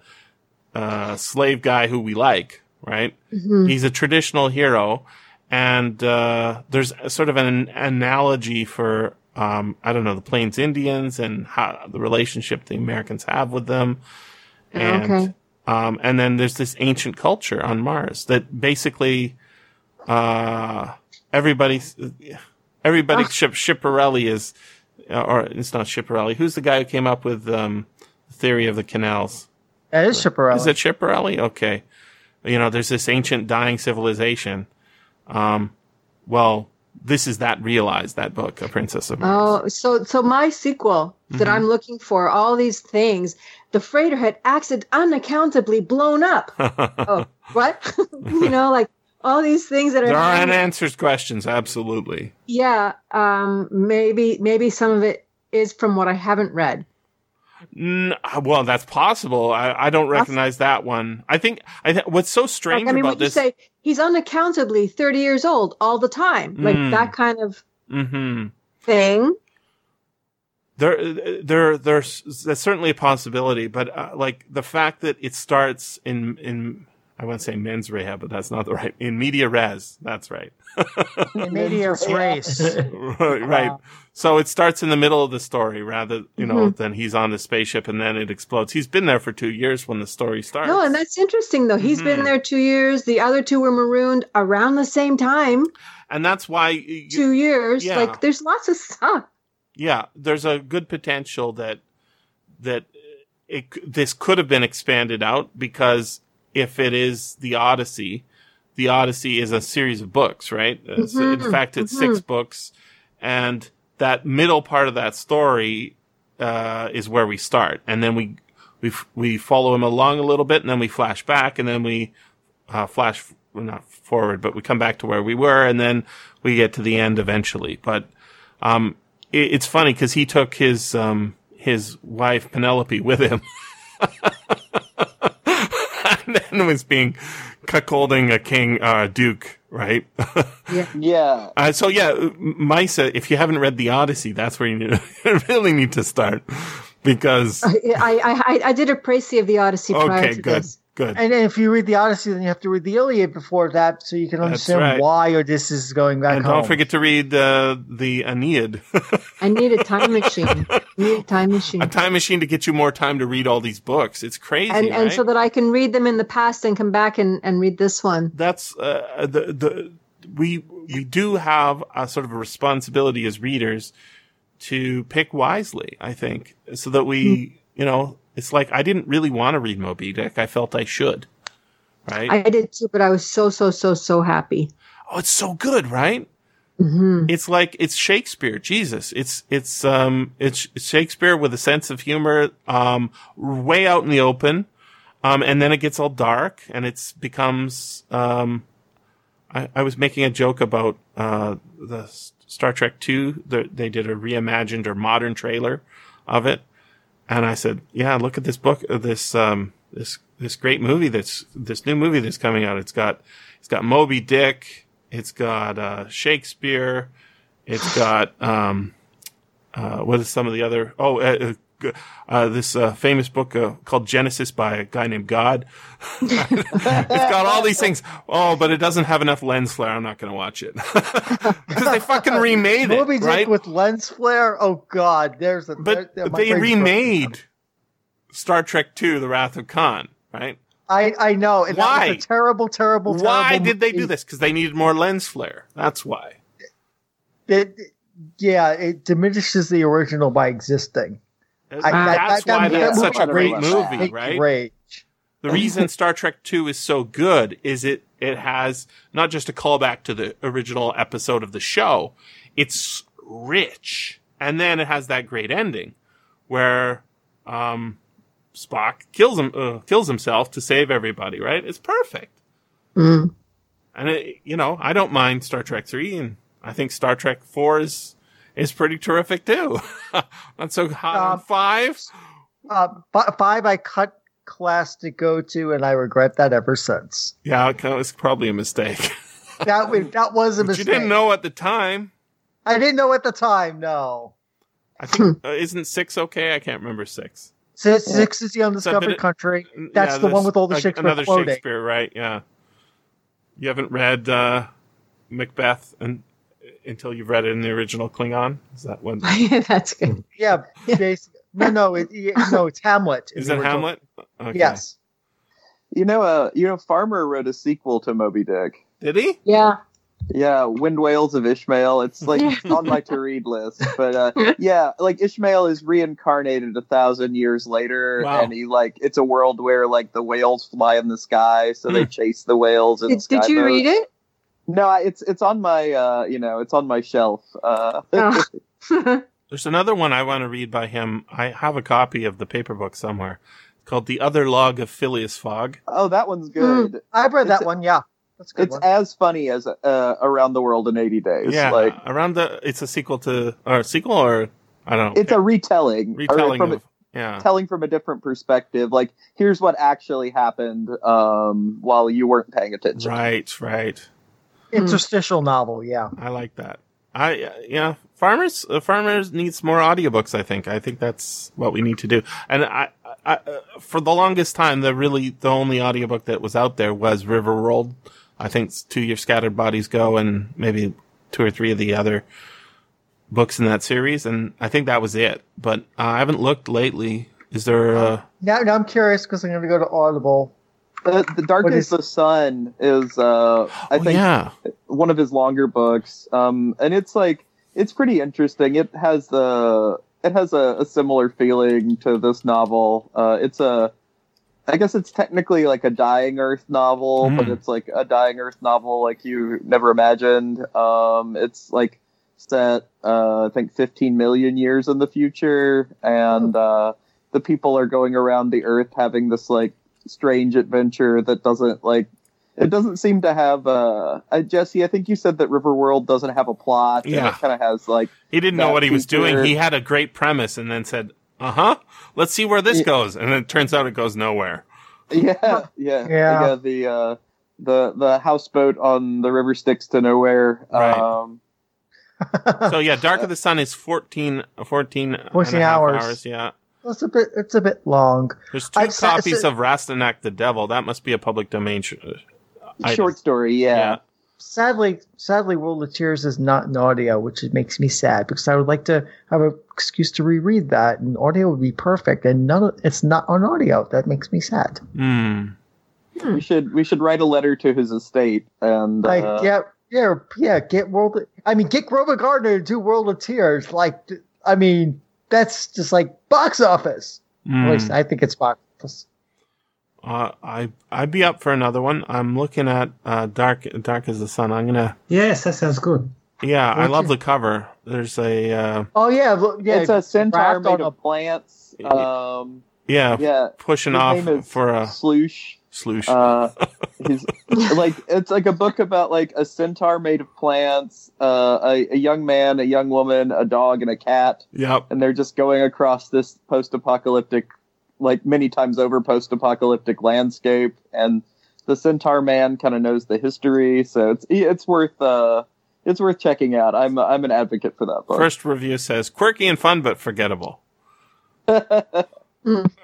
uh slave guy who we like, right? Mhm. He's a traditional hero, and uh, there's a sort of an analogy for um, I don't know the Plains Indians and how the relationship the Americans have with them, and Okay. um, and then there's this ancient culture on Mars that basically uh, everybody everybody Ah. Ship Shipperelli is or it's not Schiaparelli. Who's the guy who came up with um, the theory of the canals? That is Schiaparelli. Is it Schiaparelli? Okay. You know, there's this ancient dying civilization. Um, well, this is that realized that book, A Princess of Mars. Oh, so so my sequel that Mm-hmm. I'm looking for, all these things, the freighter had accident unaccountably blown up. (laughs) oh, what? (laughs) you know, like all these things that are there are happening. unanswered questions, absolutely. yeah. Um, maybe maybe some of it is from what I haven't read. N- well, that's possible. I, I don't recognize that one. I think I th- what's so strange Like, I mean, about this. say he's unaccountably 30 years old all the time, like Mm. that kind of hmm thing. there there there's, there's certainly a possibility but uh, like the fact that it starts in in I want to say men's rehab, but that's not the right in media res. That's right. (laughs) In medias race. right. right. So it starts in the middle of the story rather, you know, Mm-hmm. than he's on the spaceship and then it explodes. He's been there for two years when the story starts. No, and that's interesting though. He's Mhm. been there two years. The other two were marooned around the same time. and that's why you, Two years. yeah. Like there's lots of stuff. yeah, there's a good potential that that it this could have been expanded out because if it is the Odyssey, the Odyssey is a series of books, right? So in fact, it's six books, and that middle part of that story uh, is where we start, and then we we f- we follow him along a little bit, and then we flash back, and then we uh, flash not forward, but we come back to where we were, and then we get to the end eventually. But um, it, it's funny because he took his um, his wife Penelope with him, (laughs) (laughs) then was being cuckolding a king, uh, duke, right? (laughs) Yeah. uh, so yeah, Maissa, if you haven't read the Odyssey, that's where you need (laughs) really need to start because I, I, I, I did a précis of the Odyssey prior okay, to good, this. Good. And if you read the Odyssey, then you have to read the Iliad before that, so you can understand right. why Odysseus is going back And home. don't forget to read uh, the Aeneid, I need a time (laughs) machine. I need a time machine. a time machine to get you more time to read all these books. It's crazy, and and so that I can read them in the past and come back and, and read this one. that's uh, the the we we do have a sort of a responsibility as readers to pick wisely. I think so that we you know it's like I didn't really want to read Moby Dick. I felt I should. Right? I did too, but I was so so so so happy. oh, it's so good, right? hmm It's like it's Shakespeare. Jesus, it's it's um it's Shakespeare with a sense of humor, um, way out in the open, um, and then it gets all dark and it's becomes um. I, I was making a joke about uh the Star Trek Two. The, they did a reimagined or modern trailer of it, and I said, "Yeah, look at this book, uh, this um this this great movie that's this new movie that's coming out. It's got it's got Moby Dick." It's got uh, Shakespeare. It's got um, uh, what is some of the other? Oh, uh, uh, uh, this uh, famous book uh, called Genesis by a guy named God. (laughs) it's got all these things. Oh, but it doesn't have enough lens flare. I'm not going to watch it (laughs) because they fucking remade it, Moby Dick right? with lens flare. Oh God, there's a. but there- they remade Star Trek II: The Wrath of Khan, right? I I know. And That Why? was a terrible, terrible. Why terrible did they do this? Because they needed more lens flare. That's why. It, yeah, it diminishes the original by existing. I- that's that- why that's such a great movie, right? Rage. The reason Star Trek 2 is so good is it, it has not just a callback to the original episode of the show, it's rich. And then it has that great ending where, um, Spock kills him, uh, kills himself to save everybody, right? It's perfect. Mm. And it, you know, I don't mind Star Trek 3 and I think Star Trek 4 is, is pretty terrific too. (laughs) not so hot on Um, 5. Uh, five, I cut class to go to, and I regret that ever since. Yeah, it was probably a mistake. (laughs) That was that was a But you didn't know at the time. I didn't know at the time. No, I think (laughs) uh, isn't six okay? I can't remember six. six, six is the undiscovered bit- country. That's the one with all the Shakespeare Another quoting. Shakespeare, right? Yeah. You haven't read uh, Macbeth and, until you've read it in the original Klingon. Is that one? (laughs) That's good. Yeah, basically. No, no, it, it- no, it's Hamlet. Is the it original. Hamlet? Okay. Yes. You know, uh, you know, Farmer wrote a sequel to Moby Dick. Did he? Yeah. Yeah, Wind Whales of Ishmael. It's like on my to read (laughs) list. But uh, yeah, like Ishmael is reincarnated a thousand years later, Wow. and he like it's a world where like the whales fly in the sky, so they chase the whales. In Did, did you read it? No, it's it's on my uh, you know it's on my shelf. Uh, Oh. (laughs) There's another one I want to read by him. I have a copy of the paper book somewhere. It's called The Other Log of Phileas Fogg. oh, that one's good. I've read that It's- one. Yeah, that's a good It's one. as funny as uh, Around the World in 80 Days. yeah, like around the. It's a sequel to or a sequel or I don't know. it's a retelling, retelling from of yeah. telling from a different perspective. Like, here's what actually happened um, while you weren't paying attention. Right, right. Interstitial novel. Yeah. I like that. I uh, yeah, farmers uh, farmers needs more audiobooks. I think. I think that's what we need to do. And I, I uh, for the longest time, the really the only audiobook that was out there was Riverworld. I think it's To Your Scattered Bodies Go, and maybe two or three of the other books in that series. And I think that was it. But uh, I haven't looked lately. Is there? Uh, Now, now I'm curious because I'm going to go to Audible. The, the Dark What is- the Sun is, uh, I oh think, yeah, one of his longer books. Um, and it's like it's pretty interesting. It has the it has a, a similar feeling to this novel. Uh, it's a I guess it's technically like a dying Earth novel, but Mm. it's like a dying Earth novel like you never imagined. Um, it's like set uh, I think 15 million years in the future, and uh, the people are going around the Earth having this like strange adventure that doesn't like it doesn't seem to have uh, uh Jesse, I think you said that Riverworld doesn't have a plot. and Yeah. it kind of has like he didn't know what he was doing. feature- He had a great premise, and then said, "Uh huh, let's see where this Yeah. goes." And it turns out it goes nowhere. yeah, yeah, Yeah. yeah. The uh, the the houseboat on the river sticks to nowhere. Right. Um, so yeah, Dark of the Sun is 14, 14, and a 14 half hours. Yeah, It's a bit. It's a bit long. there's 2 I've copies sa- of Rastignac the Devil. That must be a public domain. Sh- short story, yeah. Yeah. Sadly, sadly, World of Tiers is not in audio, which makes me sad because I would like to have an excuse to reread that, and audio would be perfect. And none, of, it's not on audio. That makes me sad. Hmm. We should we should write a letter to his estate and Like, uh, yeah, yeah, yeah. Get World. I mean, get Grover Gardner to do World of Tiers. Like, I mean, that's just like box office. Hmm. At least I think it's box office. Uh, I I'd be up for another one. I'm looking at uh, Dark Dark Is the Sun. I'm gonna. Yes, that sounds good. Yeah, I love you- the cover. There's a uh, Oh yeah, look, yeah. it's a centaur made on of plants. Um, yeah, yeah, pushing his off name is for a Sloosh. Sloosh. Uh, he's like it's like a book about like a centaur made of plants, uh, a, a young man, a young woman, a dog, and a cat, yep. and they're just going across this post-apocalyptic, like many times over post-apocalyptic landscape, and the centaur man kind of knows the history, so it's it's worth uh it's worth checking out. I'm I'm an advocate for that book. First review says quirky and fun, but forgettable. (laughs)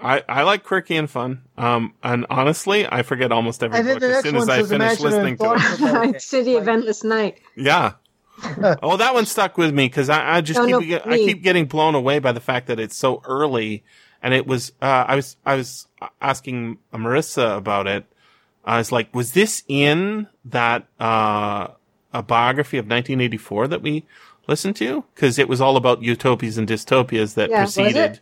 I, I like quirky and fun. Um, and honestly, I forget almost every And book as soon as I says finish listening to it. Thought about (laughs) it. City of Endless Night. Yeah. (laughs) oh, that one stuck with me because I, I just No, keep no, get, I keep getting blown away by the fact that it's so early, and it was. Uh, I was I was asking Marissa about it. I was like, was this in that uh, a biography of 1984 that we listened to? Because it was all about utopias and dystopias that Yeah, was it? preceded.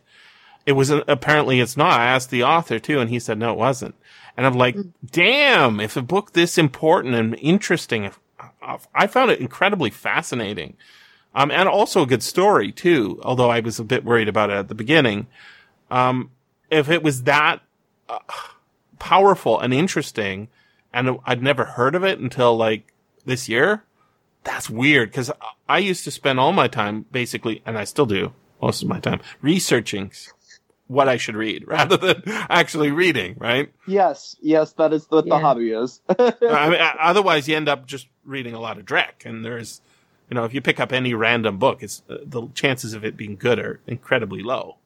It was apparently it's not. I asked the author too, and he said no, it wasn't. And I'm like, damn! If a book this important and interesting, I found it incredibly fascinating, um, and also a good story too. Although I was a bit worried about it at the beginning. Um, if it was that uh, powerful and interesting, and I'd never heard of it until like this year, that's weird because I used to spend all my time basically, and I still do most of my time researching what I should read (laughs) rather than actually reading, right? yes, yes, that is what the hobby is. (laughs) I mean, otherwise you end up just reading a lot of Drek, and there's, you know, if you pick up any random book, it's uh, the chances of it being good are incredibly low.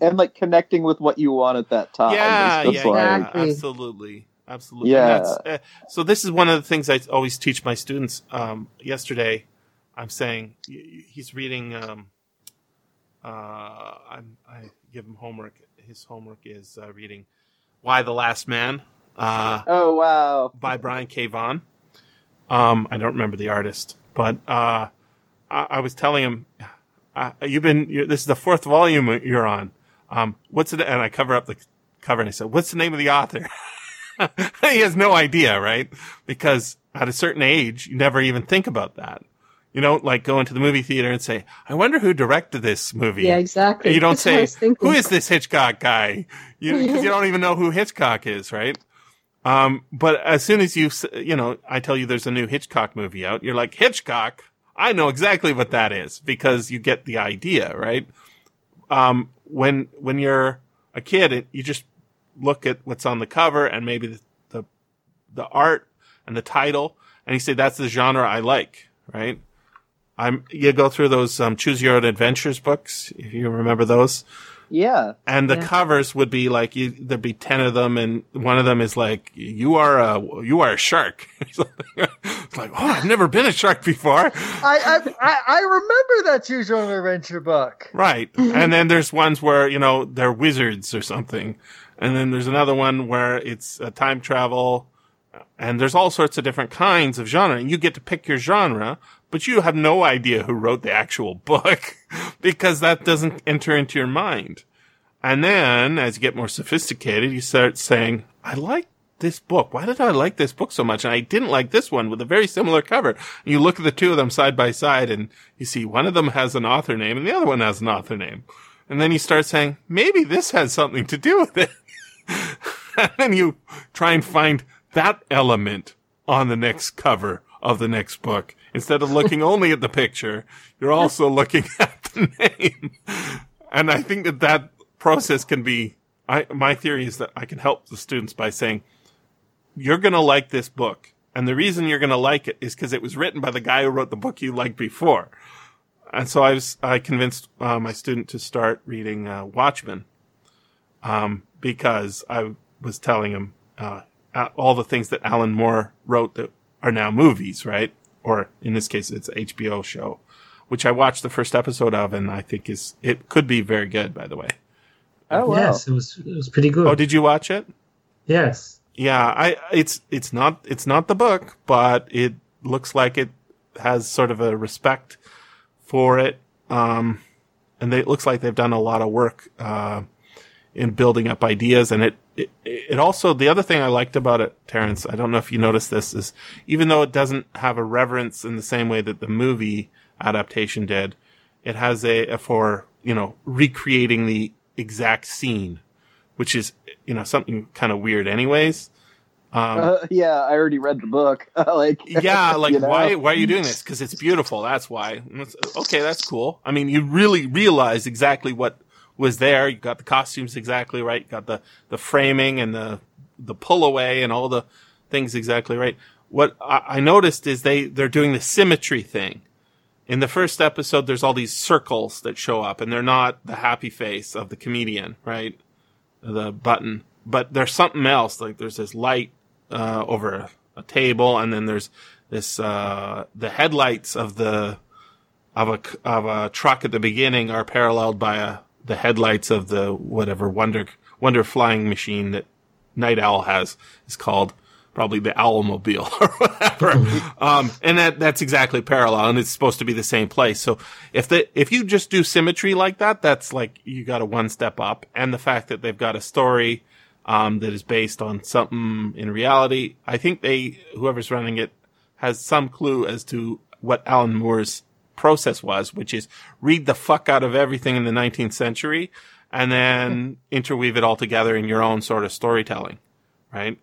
and like connecting with what you want at that time. yeah, yeah, just yeah, absolutely, absolutely. Yeah. That's, uh, so this is one of the things I always teach my students. Um, yesterday, I'm saying y- y- he's reading. Um, uh, I'm, I give him homework. His homework is uh, reading "Y: The Last Man" uh, Oh wow. by Brian K. Vaughan. Um, I don't remember the artist, but uh, I, I was telling him, uh, "You've been this is the fourth volume you're on. Um, what's it?" And I cover up the cover and I said, "What's the name of the author?" (laughs) he has no idea, right? Because at a certain age, you never even think about that. You don't like go into the movie theater and say, "I wonder who directed this movie." Yeah, exactly. You don't That's say, "Who is this Hitchcock guy?" You (laughs) because you don't even know who Hitchcock is, right? Um, but as soon as you, you know, I tell you there's a new Hitchcock movie out, you're like, Hitchcock? I know exactly what that is because you get the idea, right? Um, when, when you're a kid, it, you just look at what's on the cover and maybe the, the, the art and the title and you say, that's the genre I like, right? I'm, you go through those, um, choose your own adventures books, if you remember those Yeah. and the Yeah. covers would be like you, there'd be 10 of them and one of them is like you are a you are a shark (laughs) it's like oh i've never been a shark before I, I I I remember that Choose Your Own Adventure book. right and then there's ones where you know they're wizards or something and then there's another one where it's a time travel and there's all sorts of different kinds of genre and you get to pick your genre but you have no idea who wrote the actual book (laughs) because that doesn't enter into your mind And then as you get more sophisticated, you start saying, I like this book. Why did I like this book so much? And I didn't like this one with a very similar cover. And you look at the two of them side by side and you see one of them has an author name and the other one has an author name. And then you start saying, maybe this has something to do with it. (laughs) and then you try and find that element on the next cover of the next book. Instead of looking only at the picture, you're also looking (laughs) at the name. And I think that that process can be, I, my theory is that I can help the students by saying, you're going to like this book. And the reason you're going to like it is because it was written by the guy who wrote the book you liked before. And so I was, I convinced uh, my student to start reading uh, Watchmen, um, because I was telling him uh, all the things that Alan Moore wrote that are now movies, right? Or in this case, it's an HBO show, which I watched the first episode of, and I think is it could be very good. By the way, Oh wow. Yes, it was it was pretty good. oh, did you watch it? yes. Yeah, I it's it's not it's not the book, but it looks like it has sort of a respect for it. Um, and they, it looks like they've done a lot of work uh, in building up ideas. And it, it it also the other thing I liked about it, Terence, I don't know if you noticed this, is even though it doesn't have a reverence in the same way that the movie adaptation did, it has a, a for you know recreating the exact scene, which is you know something kind of weird, anyways. Um, Uh, yeah, I already read the book. (laughs) like, yeah, (laughs) like you know? why why are you doing this? Because it's beautiful. That's why. Okay, that's cool. I mean, you really realize exactly what was there. You got the costumes exactly right. Got the the framing and the the pull away and all the things exactly right. What I, I noticed is they they're doing the symmetry thing. In the first episode, there's all these circles that show up, and they're not the happy face of the comedian, right? The button, but there's something else. Like there's this light uh, over a, a table, and then there's this uh, the headlights of the of a of a truck at the beginning are paralleled by a, the headlights of the whatever wonder wonder flying machine that Nite Owl has is called probably the Owlmobile (laughs) or whatever. um, and that that's exactly parallel, and it's supposed to be the same place. So if the if you just do symmetry like that, that's like you got a one step up, and the fact that they've got a story um, that is based on something in reality. I think they, whoever's running it, has some clue as to what Alan Moore's process was, which is read the fuck out of everything in the 19th century and then interweave it all together in your own sort of storytelling, right?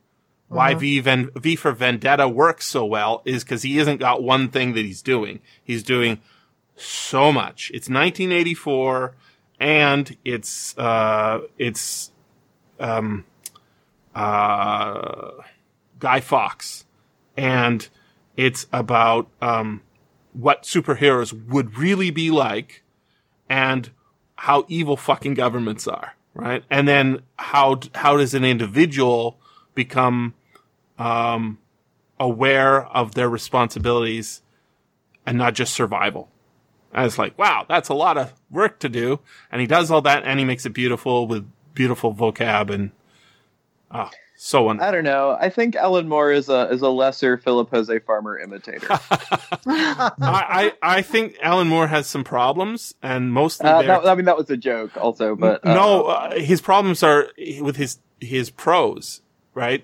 Why V, Ven- v for Vendetta works so well is because he hasn't got one thing that he's doing. He's doing so much. It's 1984 and it's, uh, it's, um, uh, Guy Fawkes, and it's about um, what superheroes would really be like, and how evil fucking governments are, right? And then how how does an individual become um, aware of their responsibilities and not just survival? And it's like, wow, that's a lot of work to do. And he does all that and he makes it beautiful with beautiful vocab and Oh, So un- I don't know. I think Alan Moore is a is a lesser Philip José Farmer imitator. (laughs) I, I I think Alan Moore has some problems, and mostly Uh, that, I mean, that was a joke, also. But uh, no, uh, his problems are with his his prose, right?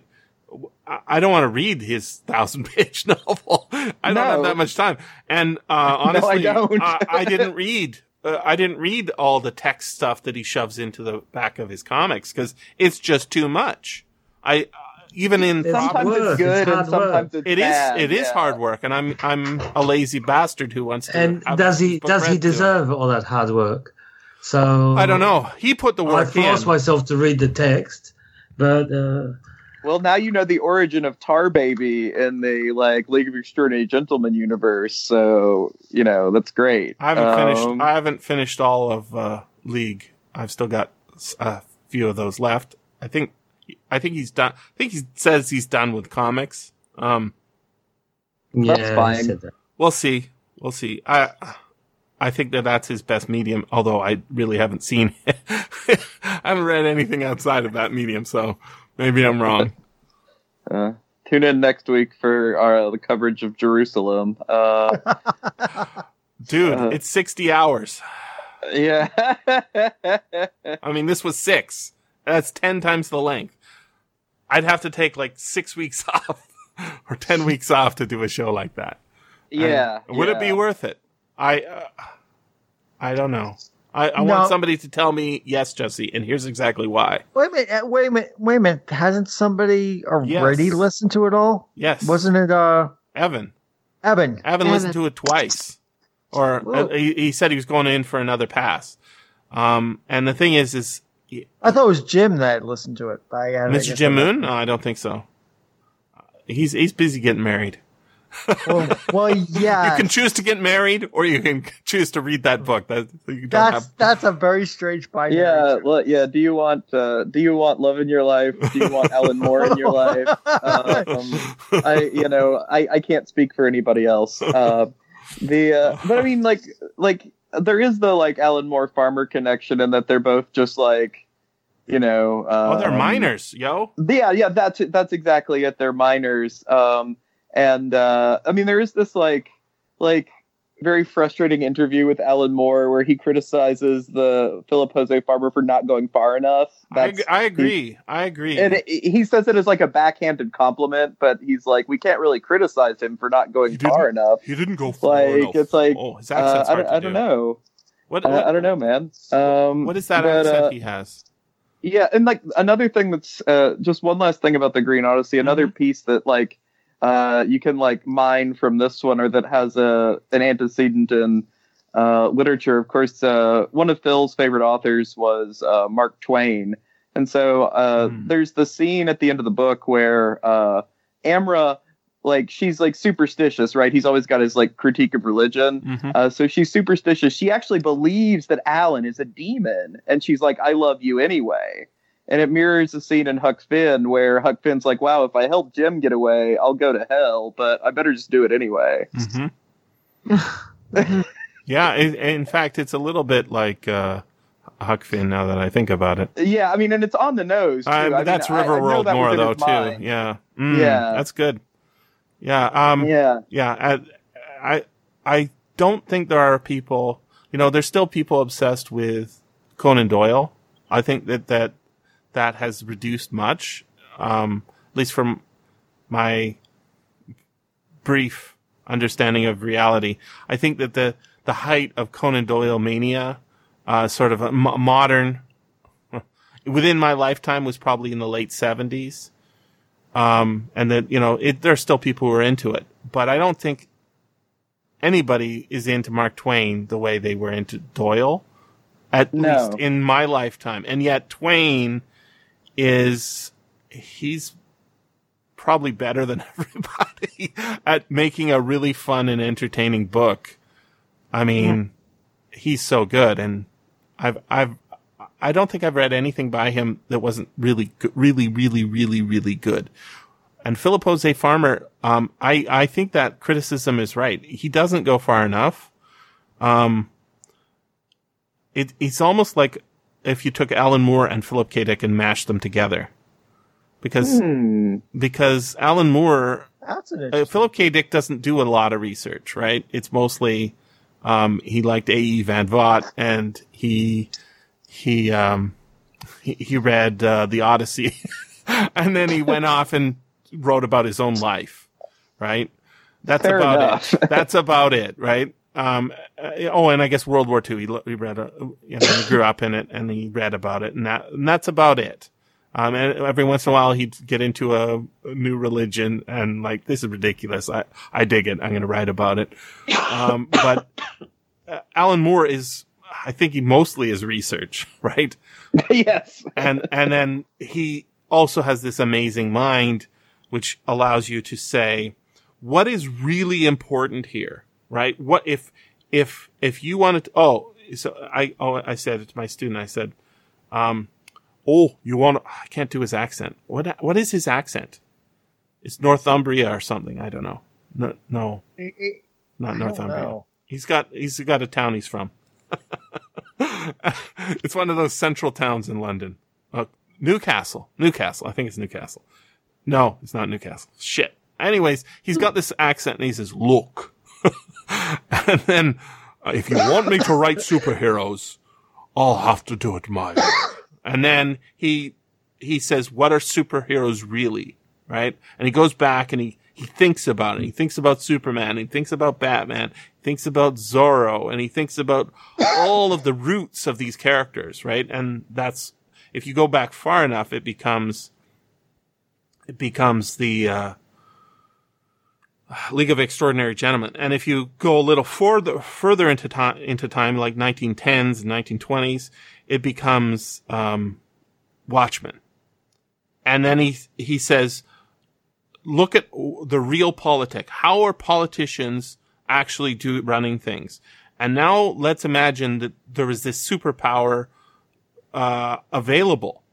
I I don't want to read his thousand page (laughs) novel. I don't have that much time, and uh, (laughs) honestly, don't. I, I didn't read. Uh, I didn't read all the text stuff that he shoves into the back of his comics because it's just too much. I uh, even in It's sometimes Prob- work, it's it's good, and hard work. sometimes it's it is bad. it is yeah. hard work, and I'm I'm a lazy bastard who wants to. And have does he does he read to him. deserve all that hard work? So I don't know. He put the work I work forced in. myself to read the text, but uh, Well, now you know the origin of Tar Baby in the like League of Extraordinary Gentlemen universe, so you know that's great. I haven't finished. Um, I haven't finished all of uh, League. I've still got a few of those left. I think. I think he's done. I think he says he's done with comics. Um, yeah, That's fine. said that. we'll see. We'll see. I. I think that that's his best medium. Although I really haven't seen. (laughs) It. I haven't read anything outside of that medium, so maybe I'm wrong. (laughs) uh, tune in next week for our the coverage of Jerusalem. Uh, (laughs) Dude, Uh, it's 60 hours. yeah. I mean, this was six. That's 10 times the length. I'd have to take like six weeks (laughs) off or 10 weeks off to do a show like that. yeah. And would it be worth it? I, uh, I don't know. I, I No. want somebody to tell me, yes, Jesse, and here's exactly why. Wait a minute. uh, Wait a minute. Wait a minute. Hasn't somebody already Yes. listened to it all? Yes. Wasn't it uh Evan. Evan? Evan Evan. listened to it twice. Or uh, he, he said he was going in for another pass. Um, and the thing is, is I thought it was Jim that listened to it. But I, I Mr. Jim I- Moon? No, I don't think so. Uh, He's, he's busy getting married. Well, well, yeah. you can choose to get married or you can choose to read that book. That you don't that's have. that's a very strange binary. Yeah, well, yeah. Do you want uh, do you want love in your life? Do you want Alan Moore in your life? Um, I you know I, I can't speak for anybody else. Uh, the uh, but I mean like like there is the like Alan Moore Farmer connection and that they're both just like you know uh, Oh, they're minors, yo. yeah yeah that's that's exactly it they're minors um and uh i mean there is this like like very frustrating interview with alan moore where he criticizes the philip jose farmer for not going far enough I, that's I agree. I agree. and it, he says it as like a backhanded compliment but he's like we can't really criticize him for not going He far enough he didn't go far like enough. it's like oh, his uh, I, don't, I don't know What, I, I don't know man um what is that but, accent uh, he has? Yeah, and like another thing that's uh, just one last thing about the Green Odyssey, another piece that like uh, you can like mine from this one, or that has a an antecedent in uh, literature. Of course, uh, one of Phil's favorite authors was uh, Mark Twain, and so uh, Hmm. there's the scene at the end of the book where uh, Amra. Like she's like superstitious, right? He's always got his like critique of religion, Mhm. uh, so she's superstitious. She actually believes that Alan is a demon, and she's like, "I love you anyway." And it mirrors the scene in Huck Finn where Huck Finn's like, "Wow, if I help Jim get away, I'll go to hell, but I better just do it anyway." Mhm. (laughs) yeah, in, in fact, it's a little bit like uh, Huck Finn now that I think about it. Yeah, I mean, and it's on the nose. Too. Uh, I mean, that's I- I know Riverworld that more though too. mind. Yeah, Mm, Yeah. that's good. Yeah, um, Yeah, yeah. I, I, I don't think there are people. You know, there's still people obsessed with Conan Doyle. I think that that that has reduced much, um, at least from my brief understanding of reality. I think that the the height of Conan Doyle mania, uh, sort of a modern, (laughs) within my lifetime, was probably in the late seventies. Um, and that you know, it, there's still people who are into it, but I don't think anybody is into Mark Twain the way they were into Doyle, at No. least in my lifetime. And yet Twain is, he's probably better than (laughs) everybody at making a really fun and entertaining book. I mean, he's so good. And I've, I've, I don't think I've read anything by him that wasn't really, really, really, really, really good. And Philip José Farmer, um, I, I think that criticism is right. He doesn't go far enough. Um, it, it's almost like if you took Alan Moore and Philip K. Dick and mashed them together. because Hmm. because Alan Moore uh. Philip K. Dick doesn't do a lot of research, right? It's mostly um, he liked A. E. Van Vogt, and he he um, he, he read uh, the Odyssey, (laughs) and then he went (laughs) off and wrote about his own life, right? That's Fair about enough. it. (laughs) That's about it, right? Um, uh, oh, and I guess World War II. He, he read, uh, you know, he grew up in it, and he read about it, and that and that's about it. Um, and every once in a while he'd get into a, a new religion and like, this is ridiculous. I, I dig it. I'm going to write about it. Um, but uh, Alan Moore is, I think he mostly is research, (laughs) right? (laughs) yes. and and then he also has this amazing mind which allows you to say what is really important here right what if if if you wanted to oh so i oh i said it to my student i said um oh you want i can't do his accent what what is his accent it's northumbria or something i don't know no no It- it- not northumbria know. He's got he's got a town he's from. (laughs) it's one of those central towns in London. Uh, Newcastle. Newcastle. I think it's Newcastle. No, it's not Newcastle. Shit. Anyways, he's got this accent and he says, "Look," (laughs) and then uh, if you want me to write superheroes, I'll have to do it my way. And then he he says, "What are superheroes really?" Right? And he goes back and he he thinks about it. He thinks about Superman. He thinks about Batman. He thinks about Zorro, and he thinks about all of the roots of these characters. Right? And that's if you go back far enough, it becomes it becomes the uh, League of Extraordinary Gentlemen. And if you go a little further further into time into time, like 1910s and 1920s, it becomes um, Watchmen. And then he he says, look at the realpolitik. How are politicians actually do running things? And now let's imagine that there is this superpower uh, available,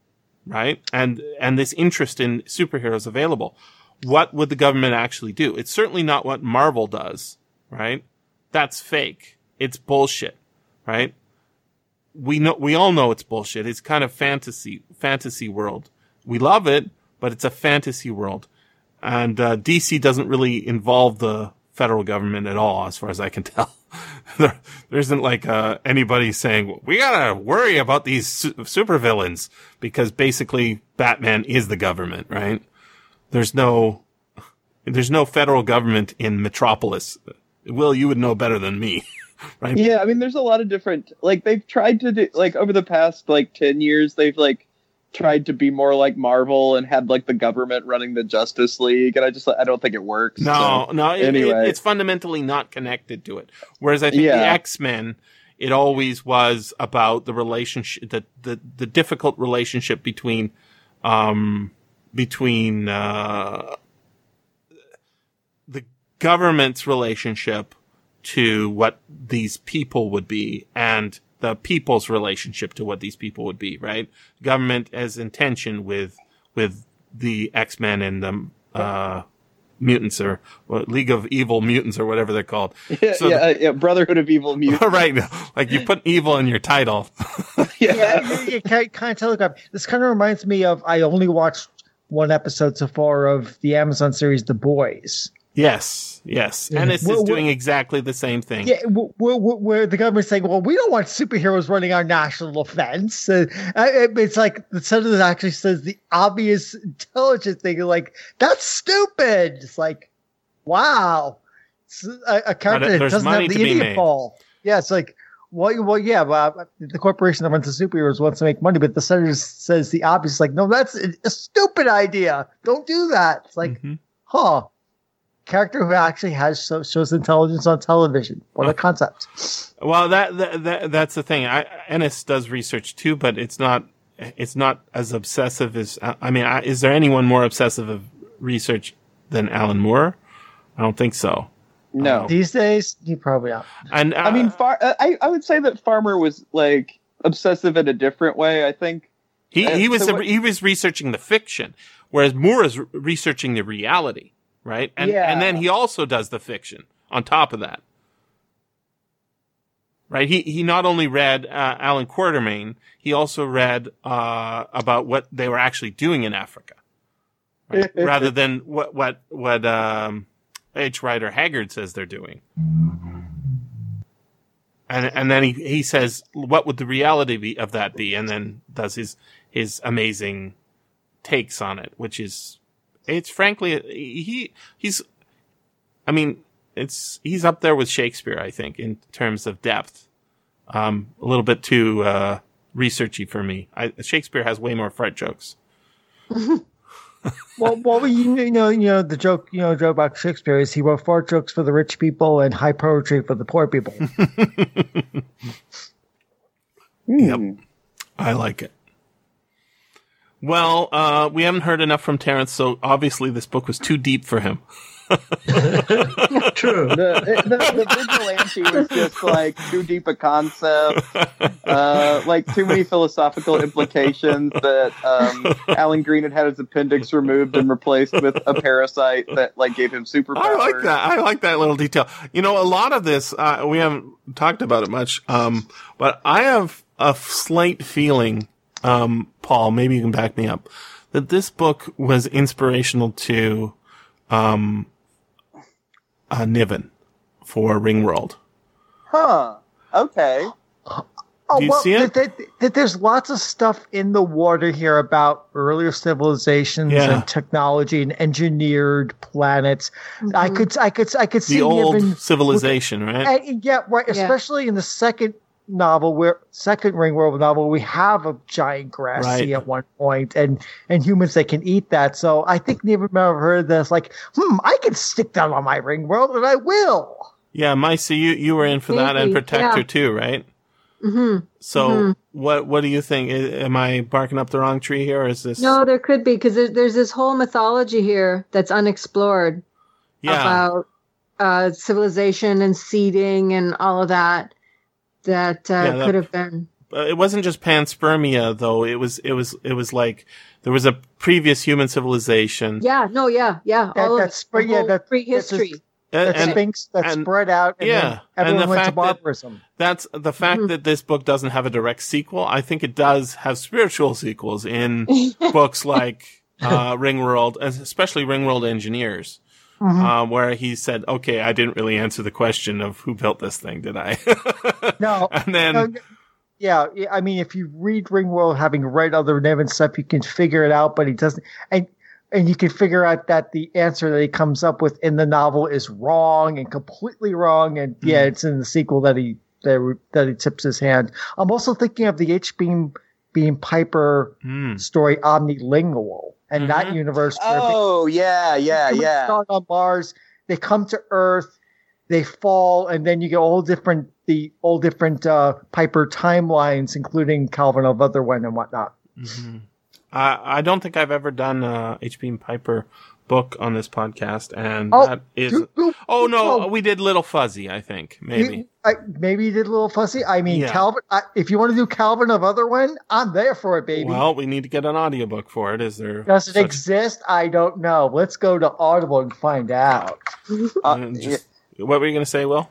right? And and this interest in superheroes available. What would the government actually do? It's certainly not what Marvel does, right? That's fake. It's bullshit, right? We know we all know it's bullshit. It's kind of fantasy fantasy world. We love it, but it's a fantasy world. And uh, DC doesn't really involve the federal government at all, as far as I can (laughs) tell. there, there isn't like uh, anybody saying we gotta worry about these su- supervillains because basically Batman is the government, right? There's no, there's no federal government in Metropolis. Will, you would know better than me, (laughs) right? Yeah, I mean, there's a lot of different. Like they've tried to do like over the past like ten years, they've like tried to be more like Marvel and had like the government running the Justice League, and I just I don't think it works. No, so- no, it, it- anyway. it's fundamentally not connected to it. Whereas I think the X Men, it always was about the relationship, the the, the difficult relationship between, um, between uh, the government's relationship to what these people would be and the people's relationship to what these people would be, right? Government as intention with, with the X-Men and the, uh, mutants or well, League of Evil Mutants or whatever they're called. (laughs) yeah, So yeah, uh, yeah, Brotherhood of Evil (laughs) Mutants. right. Like you put evil in your title. (laughs) yeah. yeah, you, you can't kind of telegraph. This kind of reminds me of I only watched one episode so far of the Amazon series The Boys. Yes. Yes. And it's just well- doing exactly the same thing. Yeah, where the government's saying, "Well, we don't want superheroes running our national defense." Uh, uh, it's like the senator actually says the obvious intelligent thing, like that's stupid. It's like, wow, It's a, a character that doesn't have the idiot ball. Yeah, it's like, well, well, yeah, well, the corporation that runs the superheroes wants to make money, but the senator says the obvious, like, no, that's a, a stupid idea. Don't do that. It's like, Mhm. huh. Character who actually has so, shows intelligence on television. What a concept. Well, that, that, that that's the thing. I, Ennis does research too, but it's not it's not as obsessive as I mean. I, is there anyone more obsessive of research than Alan Moore? I don't think so. No, These days, you probably not. And uh, I mean, far, uh, I I would say that Farmer was like obsessive in a different way. I think. he he was so what- he was researching the fiction, whereas Moore is re- researching the reality, right? And Yeah. and then he also does the fiction on top of that. Right. He he not only read uh, Allan Quatermain, he also read uh, about what they were actually doing in Africa. (laughs) rather than what what what um, H. Rider Haggard says they're doing. And and then he he says, "What would the reality be of that be?" And then does his his amazing takes on it, which is it's frankly he he's I mean it's he's up there with Shakespeare, I think, in terms of depth. Um, a little bit too uh, researchy for me. I, Shakespeare has way more fart jokes. (laughs) well, well, you know, you know, the joke, you know, joke about Shakespeare is he wrote fart jokes for the rich people and high poetry for the poor people. (laughs) Yep, I like it. Well, uh, we haven't heard enough from Terence, so obviously this book was too deep for him. (laughs) True. the, the, the vigilante was just like too deep a concept, uh, like too many philosophical implications that um, Alan Green had had his appendix removed and replaced with a parasite that like gave him superpowers. I like that. I like that little detail. You know, a lot of this uh, we haven't talked about it much, um, but I have a slight feeling, um, Paul. Maybe you can back me up that this book was inspirational to um, uh, Niven for Ringworld. Huh. Okay. Oh, Do you well, see it? th- th- th- there's lots of stuff in the water here about earlier civilizations Yeah. and technology and engineered planets. I could, I could, I could see The old Niven- civilization, right? And, yeah, right. Yeah. Especially in the second novel, where second Ringworld novel, we have a giant grass Right. sea at one point, and and humans that can eat that. So I think never ever heard this. Like, hmm, I can stick that on my Ringworld, and I will. Yeah, Micah, you you were in for that and Maybe, Protector yeah. too, right? hmm So Mhm. what what do you think? I- Am I barking up the wrong tree here? Or is this No, there could be because there's, there's this whole mythology here that's unexplored yeah? about uh, civilization and seeding and all of that. That, uh, Yeah, that- could have been. Uh, it wasn't just panspermia though. It was it was it was like there was a previous human civilization. Yeah, no, yeah, yeah. That- all that's- of the yeah, whole that- prehistory. that's And, That and Sphinx that and- spread out, and yeah, then and the went to fact that- that's the fact that this book doesn't have a direct sequel. I think it does have spiritual sequels in (laughs) books like uh, Ringworld, especially Ringworld Engineers. Mhm. Um, where he said, "Okay, I didn't really answer the question of who built this thing, did I?" No, (laughs) and then No, yeah, I mean, if you read Ringworld, having read other Niven stuff, you can figure it out. But he doesn't, and and you can figure out that the answer that he comes up with in the novel is wrong and completely wrong. And Hmm. yeah, it's in the sequel that he that, that he tips his hand. I'm also thinking of the H. Beam Beam Piper Hmm. story, Omnilingual, and that Mhm. universe. where they- Oh yeah, yeah, humans yeah. start on Mars. They come to Earth. They fall, and then you get all different the all different uh, Piper timelines, including Calvin of Otherwhen and whatnot. Mhm. I I don't think I've ever done a H.P. And Piper book on this podcast, and Oh, that is. You- you- Oh no, we did Little Fuzzy. I think maybe. you- I, maybe you did a little Fuzzy. I mean, Yeah. Calvin. I, if you want to do Calvin of Otherwhen, I'm there for it, baby. Well, we need to get an audiobook for it. Is there? Does it such- exist? I don't know. Let's go to Audible and find out. (laughs) Uh, just- What were you going to say, Will?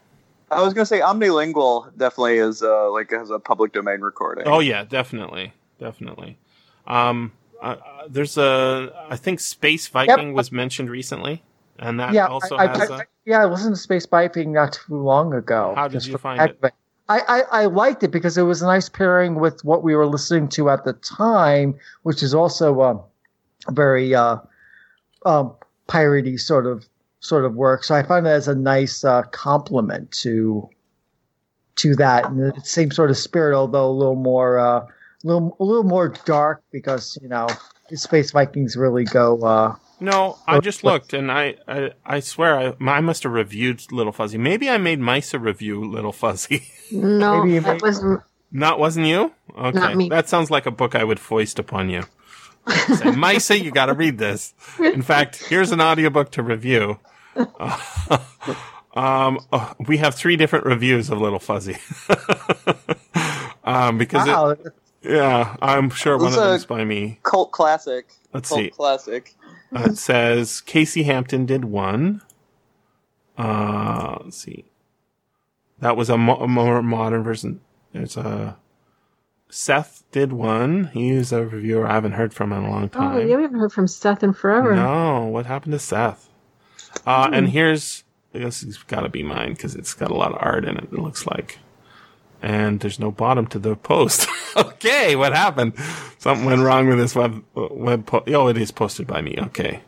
I was gonna say omnilingual definitely is uh, like has a public domain recording. Oh yeah, definitely, definitely. Um, uh, there's a I think Space Viking was mentioned recently, and that yeah, also I, has I, a. I- yeah, I listened to Space Viking not too long ago. How did you find it? I, I, I liked it because it was a nice pairing with what we were listening to at the time, which is also um, very uh, um, piratey sort of sort of work. So I found it as a nice uh, complement to to that, and the same sort of spirit, although a little more uh, little a little more dark because you know Space Vikings really go. Uh, No, I just what- looked, and I, I, I swear, I, I must have reviewed Little Fuzzy. Maybe I made Maissa review Little Fuzzy. (laughs) No, Maybe that may- wasn't. Not wasn't you? Okay, Not me. that sounds like a book I would foist upon you. Say, (laughs) Maissa, you got to read this. In fact, here's an audiobook to review. (laughs) um, oh, we have three different reviews of Little Fuzzy. um, because it, wow, yeah, I'm sure one of a- them's by me. Cult classic. Let's Cult see. classic. Uh, it says Casey Hampton did one. Uh, let's see. That was a, mo- a more modern version. There's a Seth did one. He's a reviewer I haven't heard from in a long time. Oh, you haven't heard from Seth in forever. No, what happened to Seth? Uh, and here's, I guess it's got to be mine because it's got a lot of art in it. It looks like, and there's no bottom to the post. (laughs) okay, what happened? Something went wrong with this web web. Po- oh, it is posted by me. Okay,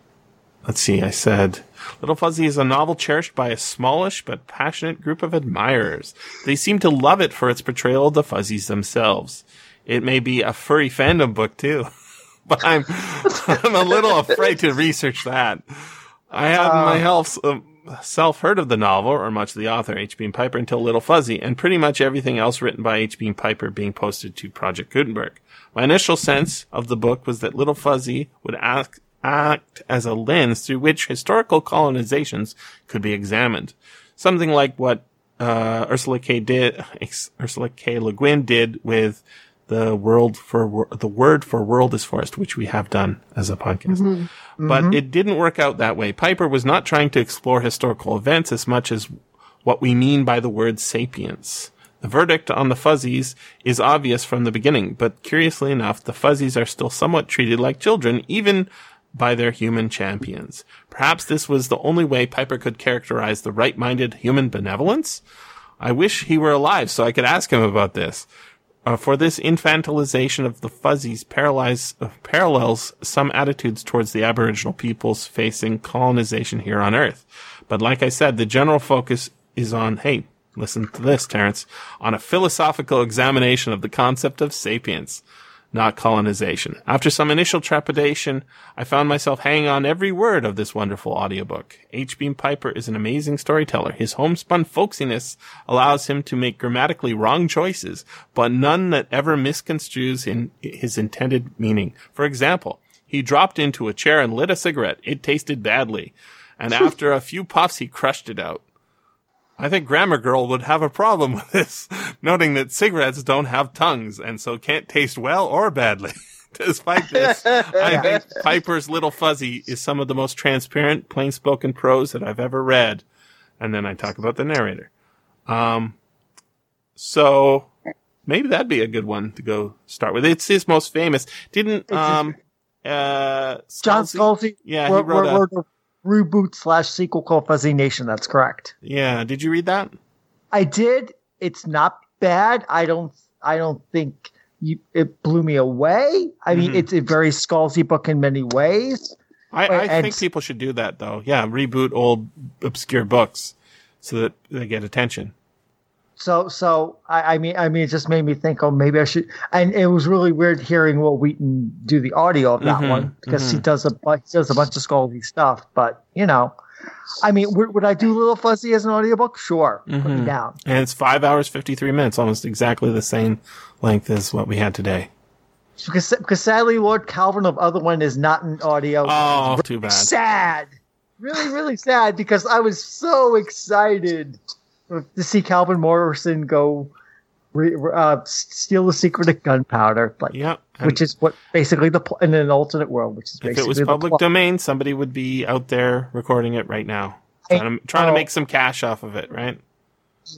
let's see. I said, Little Fuzzy is a novel cherished by a smallish but passionate group of admirers. They seem to love it for its portrayal of the fuzzies themselves. It may be a furry fandom book too, (laughs) but I'm (laughs) I'm a little afraid to research that. I had my uh, self heard of the novel or much of the author H. Beam Piper until Little Fuzzy, and pretty much everything else written by H. Beam Piper being posted to Project Gutenberg. My initial sense of the book was that Little Fuzzy would act, act as a lens through which historical colonizations could be examined, something like what uh, Ursula K. did, (laughs) Ursula K. Le Guin did with the world for the word for world is forest, which we have done as a podcast. Mm-hmm. But mm-hmm. it didn't work out that way. Piper was not trying to explore historical events as much as what we mean by the word sapience. The verdict on the fuzzies is obvious from the beginning, but curiously enough, the fuzzies are still somewhat treated like children, even by their human champions. Perhaps this was the only way Piper could characterize the right-minded human benevolence? I wish he were alive so I could ask him about this. Uh, for this infantilization of the fuzzies uh, parallels some attitudes towards the Aboriginal peoples facing colonization here on Earth. But like I said, the general focus is on, hey, listen to this, Terence, on a philosophical examination of the concept of sapience, not colonization. After some initial trepidation, I found myself hanging on every word of this wonderful audiobook. H. Beam Piper is an amazing storyteller. His homespun folksiness allows him to make grammatically wrong choices, but none that ever misconstrues in his intended meaning. For example, he dropped into a chair and lit a cigarette. It tasted badly. And (laughs) after a few puffs, he crushed it out. I think Grammar Girl would have a problem with this, noting that cigarettes don't have tongues and so can't taste well or badly. (laughs) Despite this, I (laughs) think Piper's Little Fuzzy is some of the most transparent, plain spoken prose that I've ever read. And then I talk about the narrator. Um, so maybe that'd be a good one to go start with. It's his most famous. Didn't, um, uh, John Scalzi- Scalzi Yeah, he wrote, wrote wrote a reboot slash sequel called Fuzzy Nation. That's correct. Yeah. Did you read that? I did. It's not bad. I don't. I don't think you, it blew me away. I mean, Mhm. it's a very Scalzi book in many ways. I, I And- think people should do that though. Yeah, reboot old obscure books so that they get attention. So, so I, I mean, I mean, it just made me think. Oh, maybe I should. And it was really weird hearing Wil Wheaton do the audio of that Mhm, one because he mhm. does a he does a bunch of Scalzi stuff. But you know, I mean, would, would I do Little Fuzzy as an audiobook? Sure, put me Mhm. down. And it's five hours fifty three minutes, almost exactly the same length as what we had today. Because because sadly, Lord Calvin of Otherwhen is not in audio. Oh, too bad. sad. Really, really sad because I was so excited to see Calvin Morrison go re, uh, steal the secret of gunpowder, like Yeah. which is what basically the pl- in an alternate world, which is if it was public plot. domain, somebody would be out there recording it right now. Trying to, trying to make some cash off of it, right?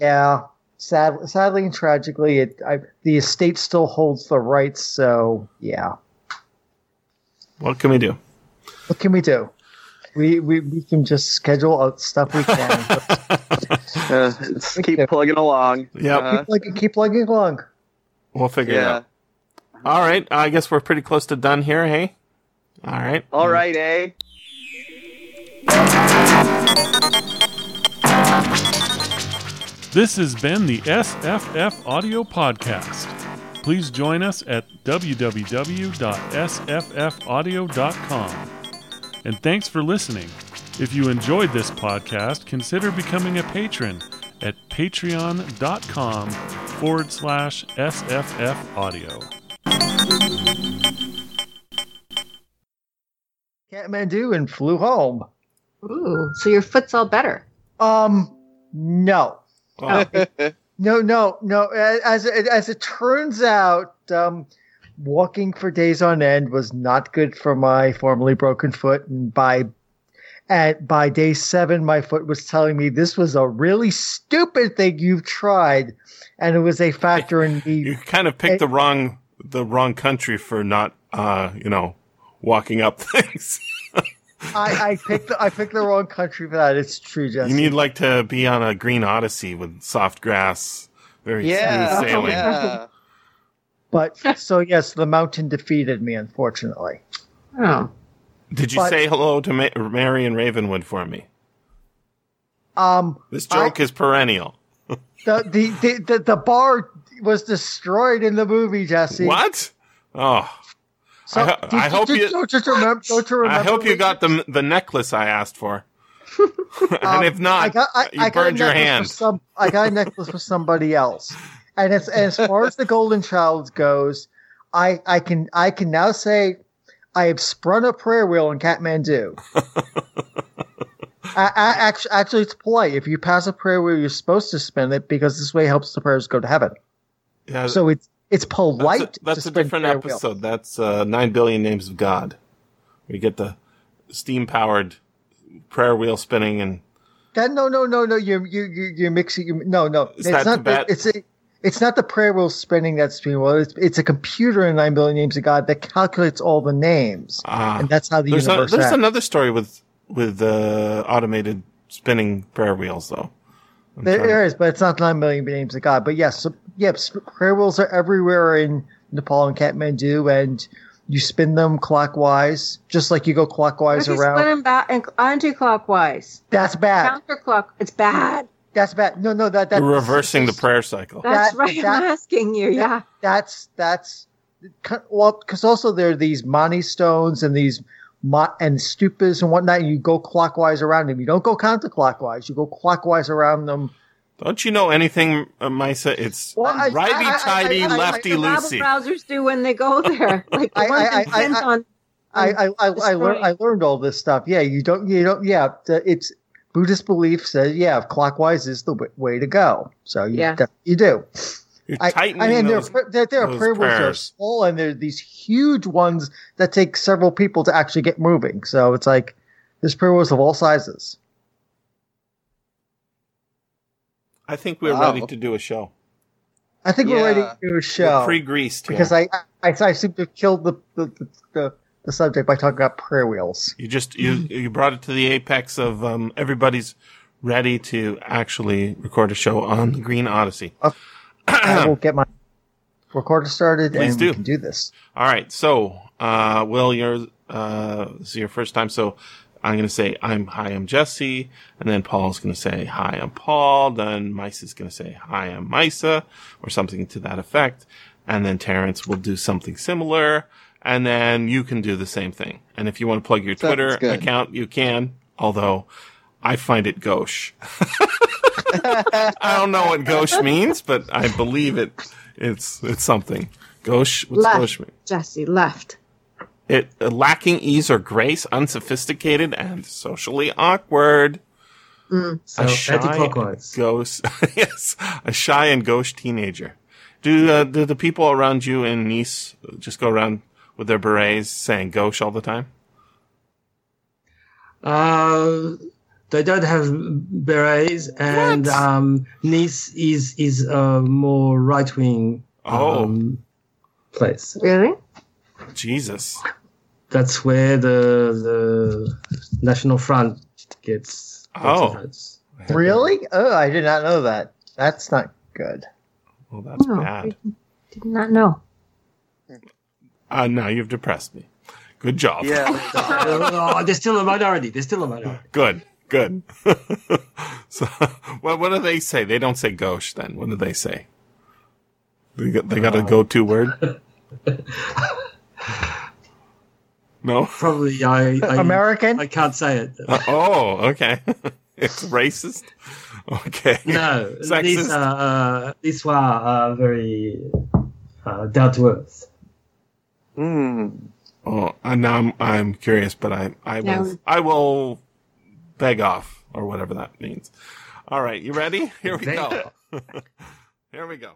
Yeah, sad, sadly and tragically, it I, the estate still holds the rights. So yeah, What can we do? what can we do? We we, we can just schedule out stuff we can. (laughs) Uh, just keep plugging along. Yeah, Uh, keep, plugging, keep plugging along. We'll figure it out. All right. I guess we're pretty close to done here, hey? All right. All right, eh? This has been the SFF Audio Podcast. Please join us at www.sffaudio.com. And thanks for listening. If you enjoyed this podcast, consider becoming a patron at patreon.com forward slash SFF Audio. Kathmandu and flew home. Ooh, so your foot's all better. Um, no, Oh, (laughs) no, no, no. As as it turns out, um, walking for days on end was not good for my formerly broken foot, and by And by day seven, my foot was telling me this was a really stupid thing you've tried, and it was a factor in me. (laughs) You kind of picked the (laughs) wrong the wrong country for not uh, you know, walking up (laughs) things. I, I picked the, I picked the wrong country for that. It's true, Jesse. You need like to be on a green odyssey with soft grass, very Yeah, smooth sailing. yeah. But so yes, the mountain defeated me, unfortunately. Oh. Did you But- say hello to Ma- Marion Ravenwood for me? Um, This joke is perennial. the, the the the the bar was destroyed in the movie, Jesse. What? Oh, So, I ho- did I hope did- you- don't just remember. Don't you remember? (laughs) I hope you got the the necklace I asked for. (laughs) and Um, if not, I got, I, you I got burned your necklace hand. Some, I got a necklace for somebody else, and as as far as the Golden Child goes, I I can I can now say I have sprung a prayer wheel in Kathmandu. I, I, actually, actually, it's polite. If you pass a prayer wheel, you're supposed to spin it because this way helps the prayers go to heaven. Yeah, So it's it's polite. that's a, that's a different prayer wheel. episode. That's uh, nine billion names of God. We get the steam powered prayer wheel spinning, and That, no, no, no, no. You're you you you're mixing. You, no, no. It's not. Tibet? It's a, it's not the prayer wheel spinning that's being well. It's it's a computer in nine billion names of God that calculates all the names, ah, and that's how the there's, a, universe. there's acts. another story with with uh, automated spinning prayer wheels, though. I'm There, trying- there is, but it's not nine million names of God. But yes, so, yes, prayer wheels are everywhere in Nepal and Kathmandu, and you spin them clockwise, just like you go What clockwise if you around. spin them back and anti-clockwise? That's bad. Counterclock. It's bad. That's bad. No, no, that that's You're reversing the prayer cycle. That's That- right. that- I'm asking you. Yeah. that's that's well because also there are these mani stones and these and stupas and whatnot. And you go clockwise around them. You don't go counterclockwise. You go clockwise around them. Don't you know anything, uh, Maissa? It's Well, righty I- I- tighty, I- I- lefty the Bible loosey. browsers do when they go there. Like the I- I- I- I- on. I I I, I, learned I learned all this stuff. Yeah, you don't you don't yeah. It's Buddhist belief says yeah, clockwise is the w- way to go. So you Yeah. def- you do. You're I, I mean, there, those. are- there, there are prayer wheels that are small, and there are these huge ones that take several people to actually get moving. So it's like there's prayer wheels of all sizes. I think we're Wow. ready to do a show. I think we're ready to do a show We're pre-greased here. because I, I I seem to have killed the the, the, the the subject by talking about prayer wheels. You just you you brought it to the apex of um, everybody's ready to actually record a show on the Green Odyssey. I will get my recorder started Please and do. we can do this. All right, so uh, Will, you're uh, this is your first time, so I'm going to say I'm hi, I'm Jesse, and then Paul's going to say hi, I'm Paul. Then Maissa's going to say hi, I'm Maissa, or something to that effect, and then Terence will do something similar, and then you can do the same thing. And if you want to plug your Twitter account, you can. Although I find it gauche. (laughs) I don't know what gauche means, but I believe it. It's it's something. Gauche. What's Left. gauche mean? Jesse left. It uh, lacking ease or grace, unsophisticated and socially awkward. So A shy anti-clockwise. Ghost, (laughs) yes, a shy and gauche teenager. Do uh, do the people around you in Nice just go around with their berets saying gauche all the time? Uh, they don't have berets, and um, Nice is is a more right wing Oh. um, place. Really? Jesus, That's where the the National Front gets. Oh. votes. Really? Oh, I did not know that. That's not good. well that's Oh, bad. Did not know. Uh, now you've depressed me. Good job. Yeah. (laughs) oh, they're still a minority. They're still a minority. Good. Good. (laughs) so, what what do they say? They don't say gauche. Then what do they say? They got, they got a go-to word. (laughs) No. Probably I. I American? I can't say it. Uh, oh, okay. it's racist. Okay. No, Sexist. these are uh, these are uh, very uh, down to earth. Hmm. Oh, and now I'm I'm curious, but I I will No. I will beg off or whatever that means. All right, you ready? Here we go. (laughs) Here we go.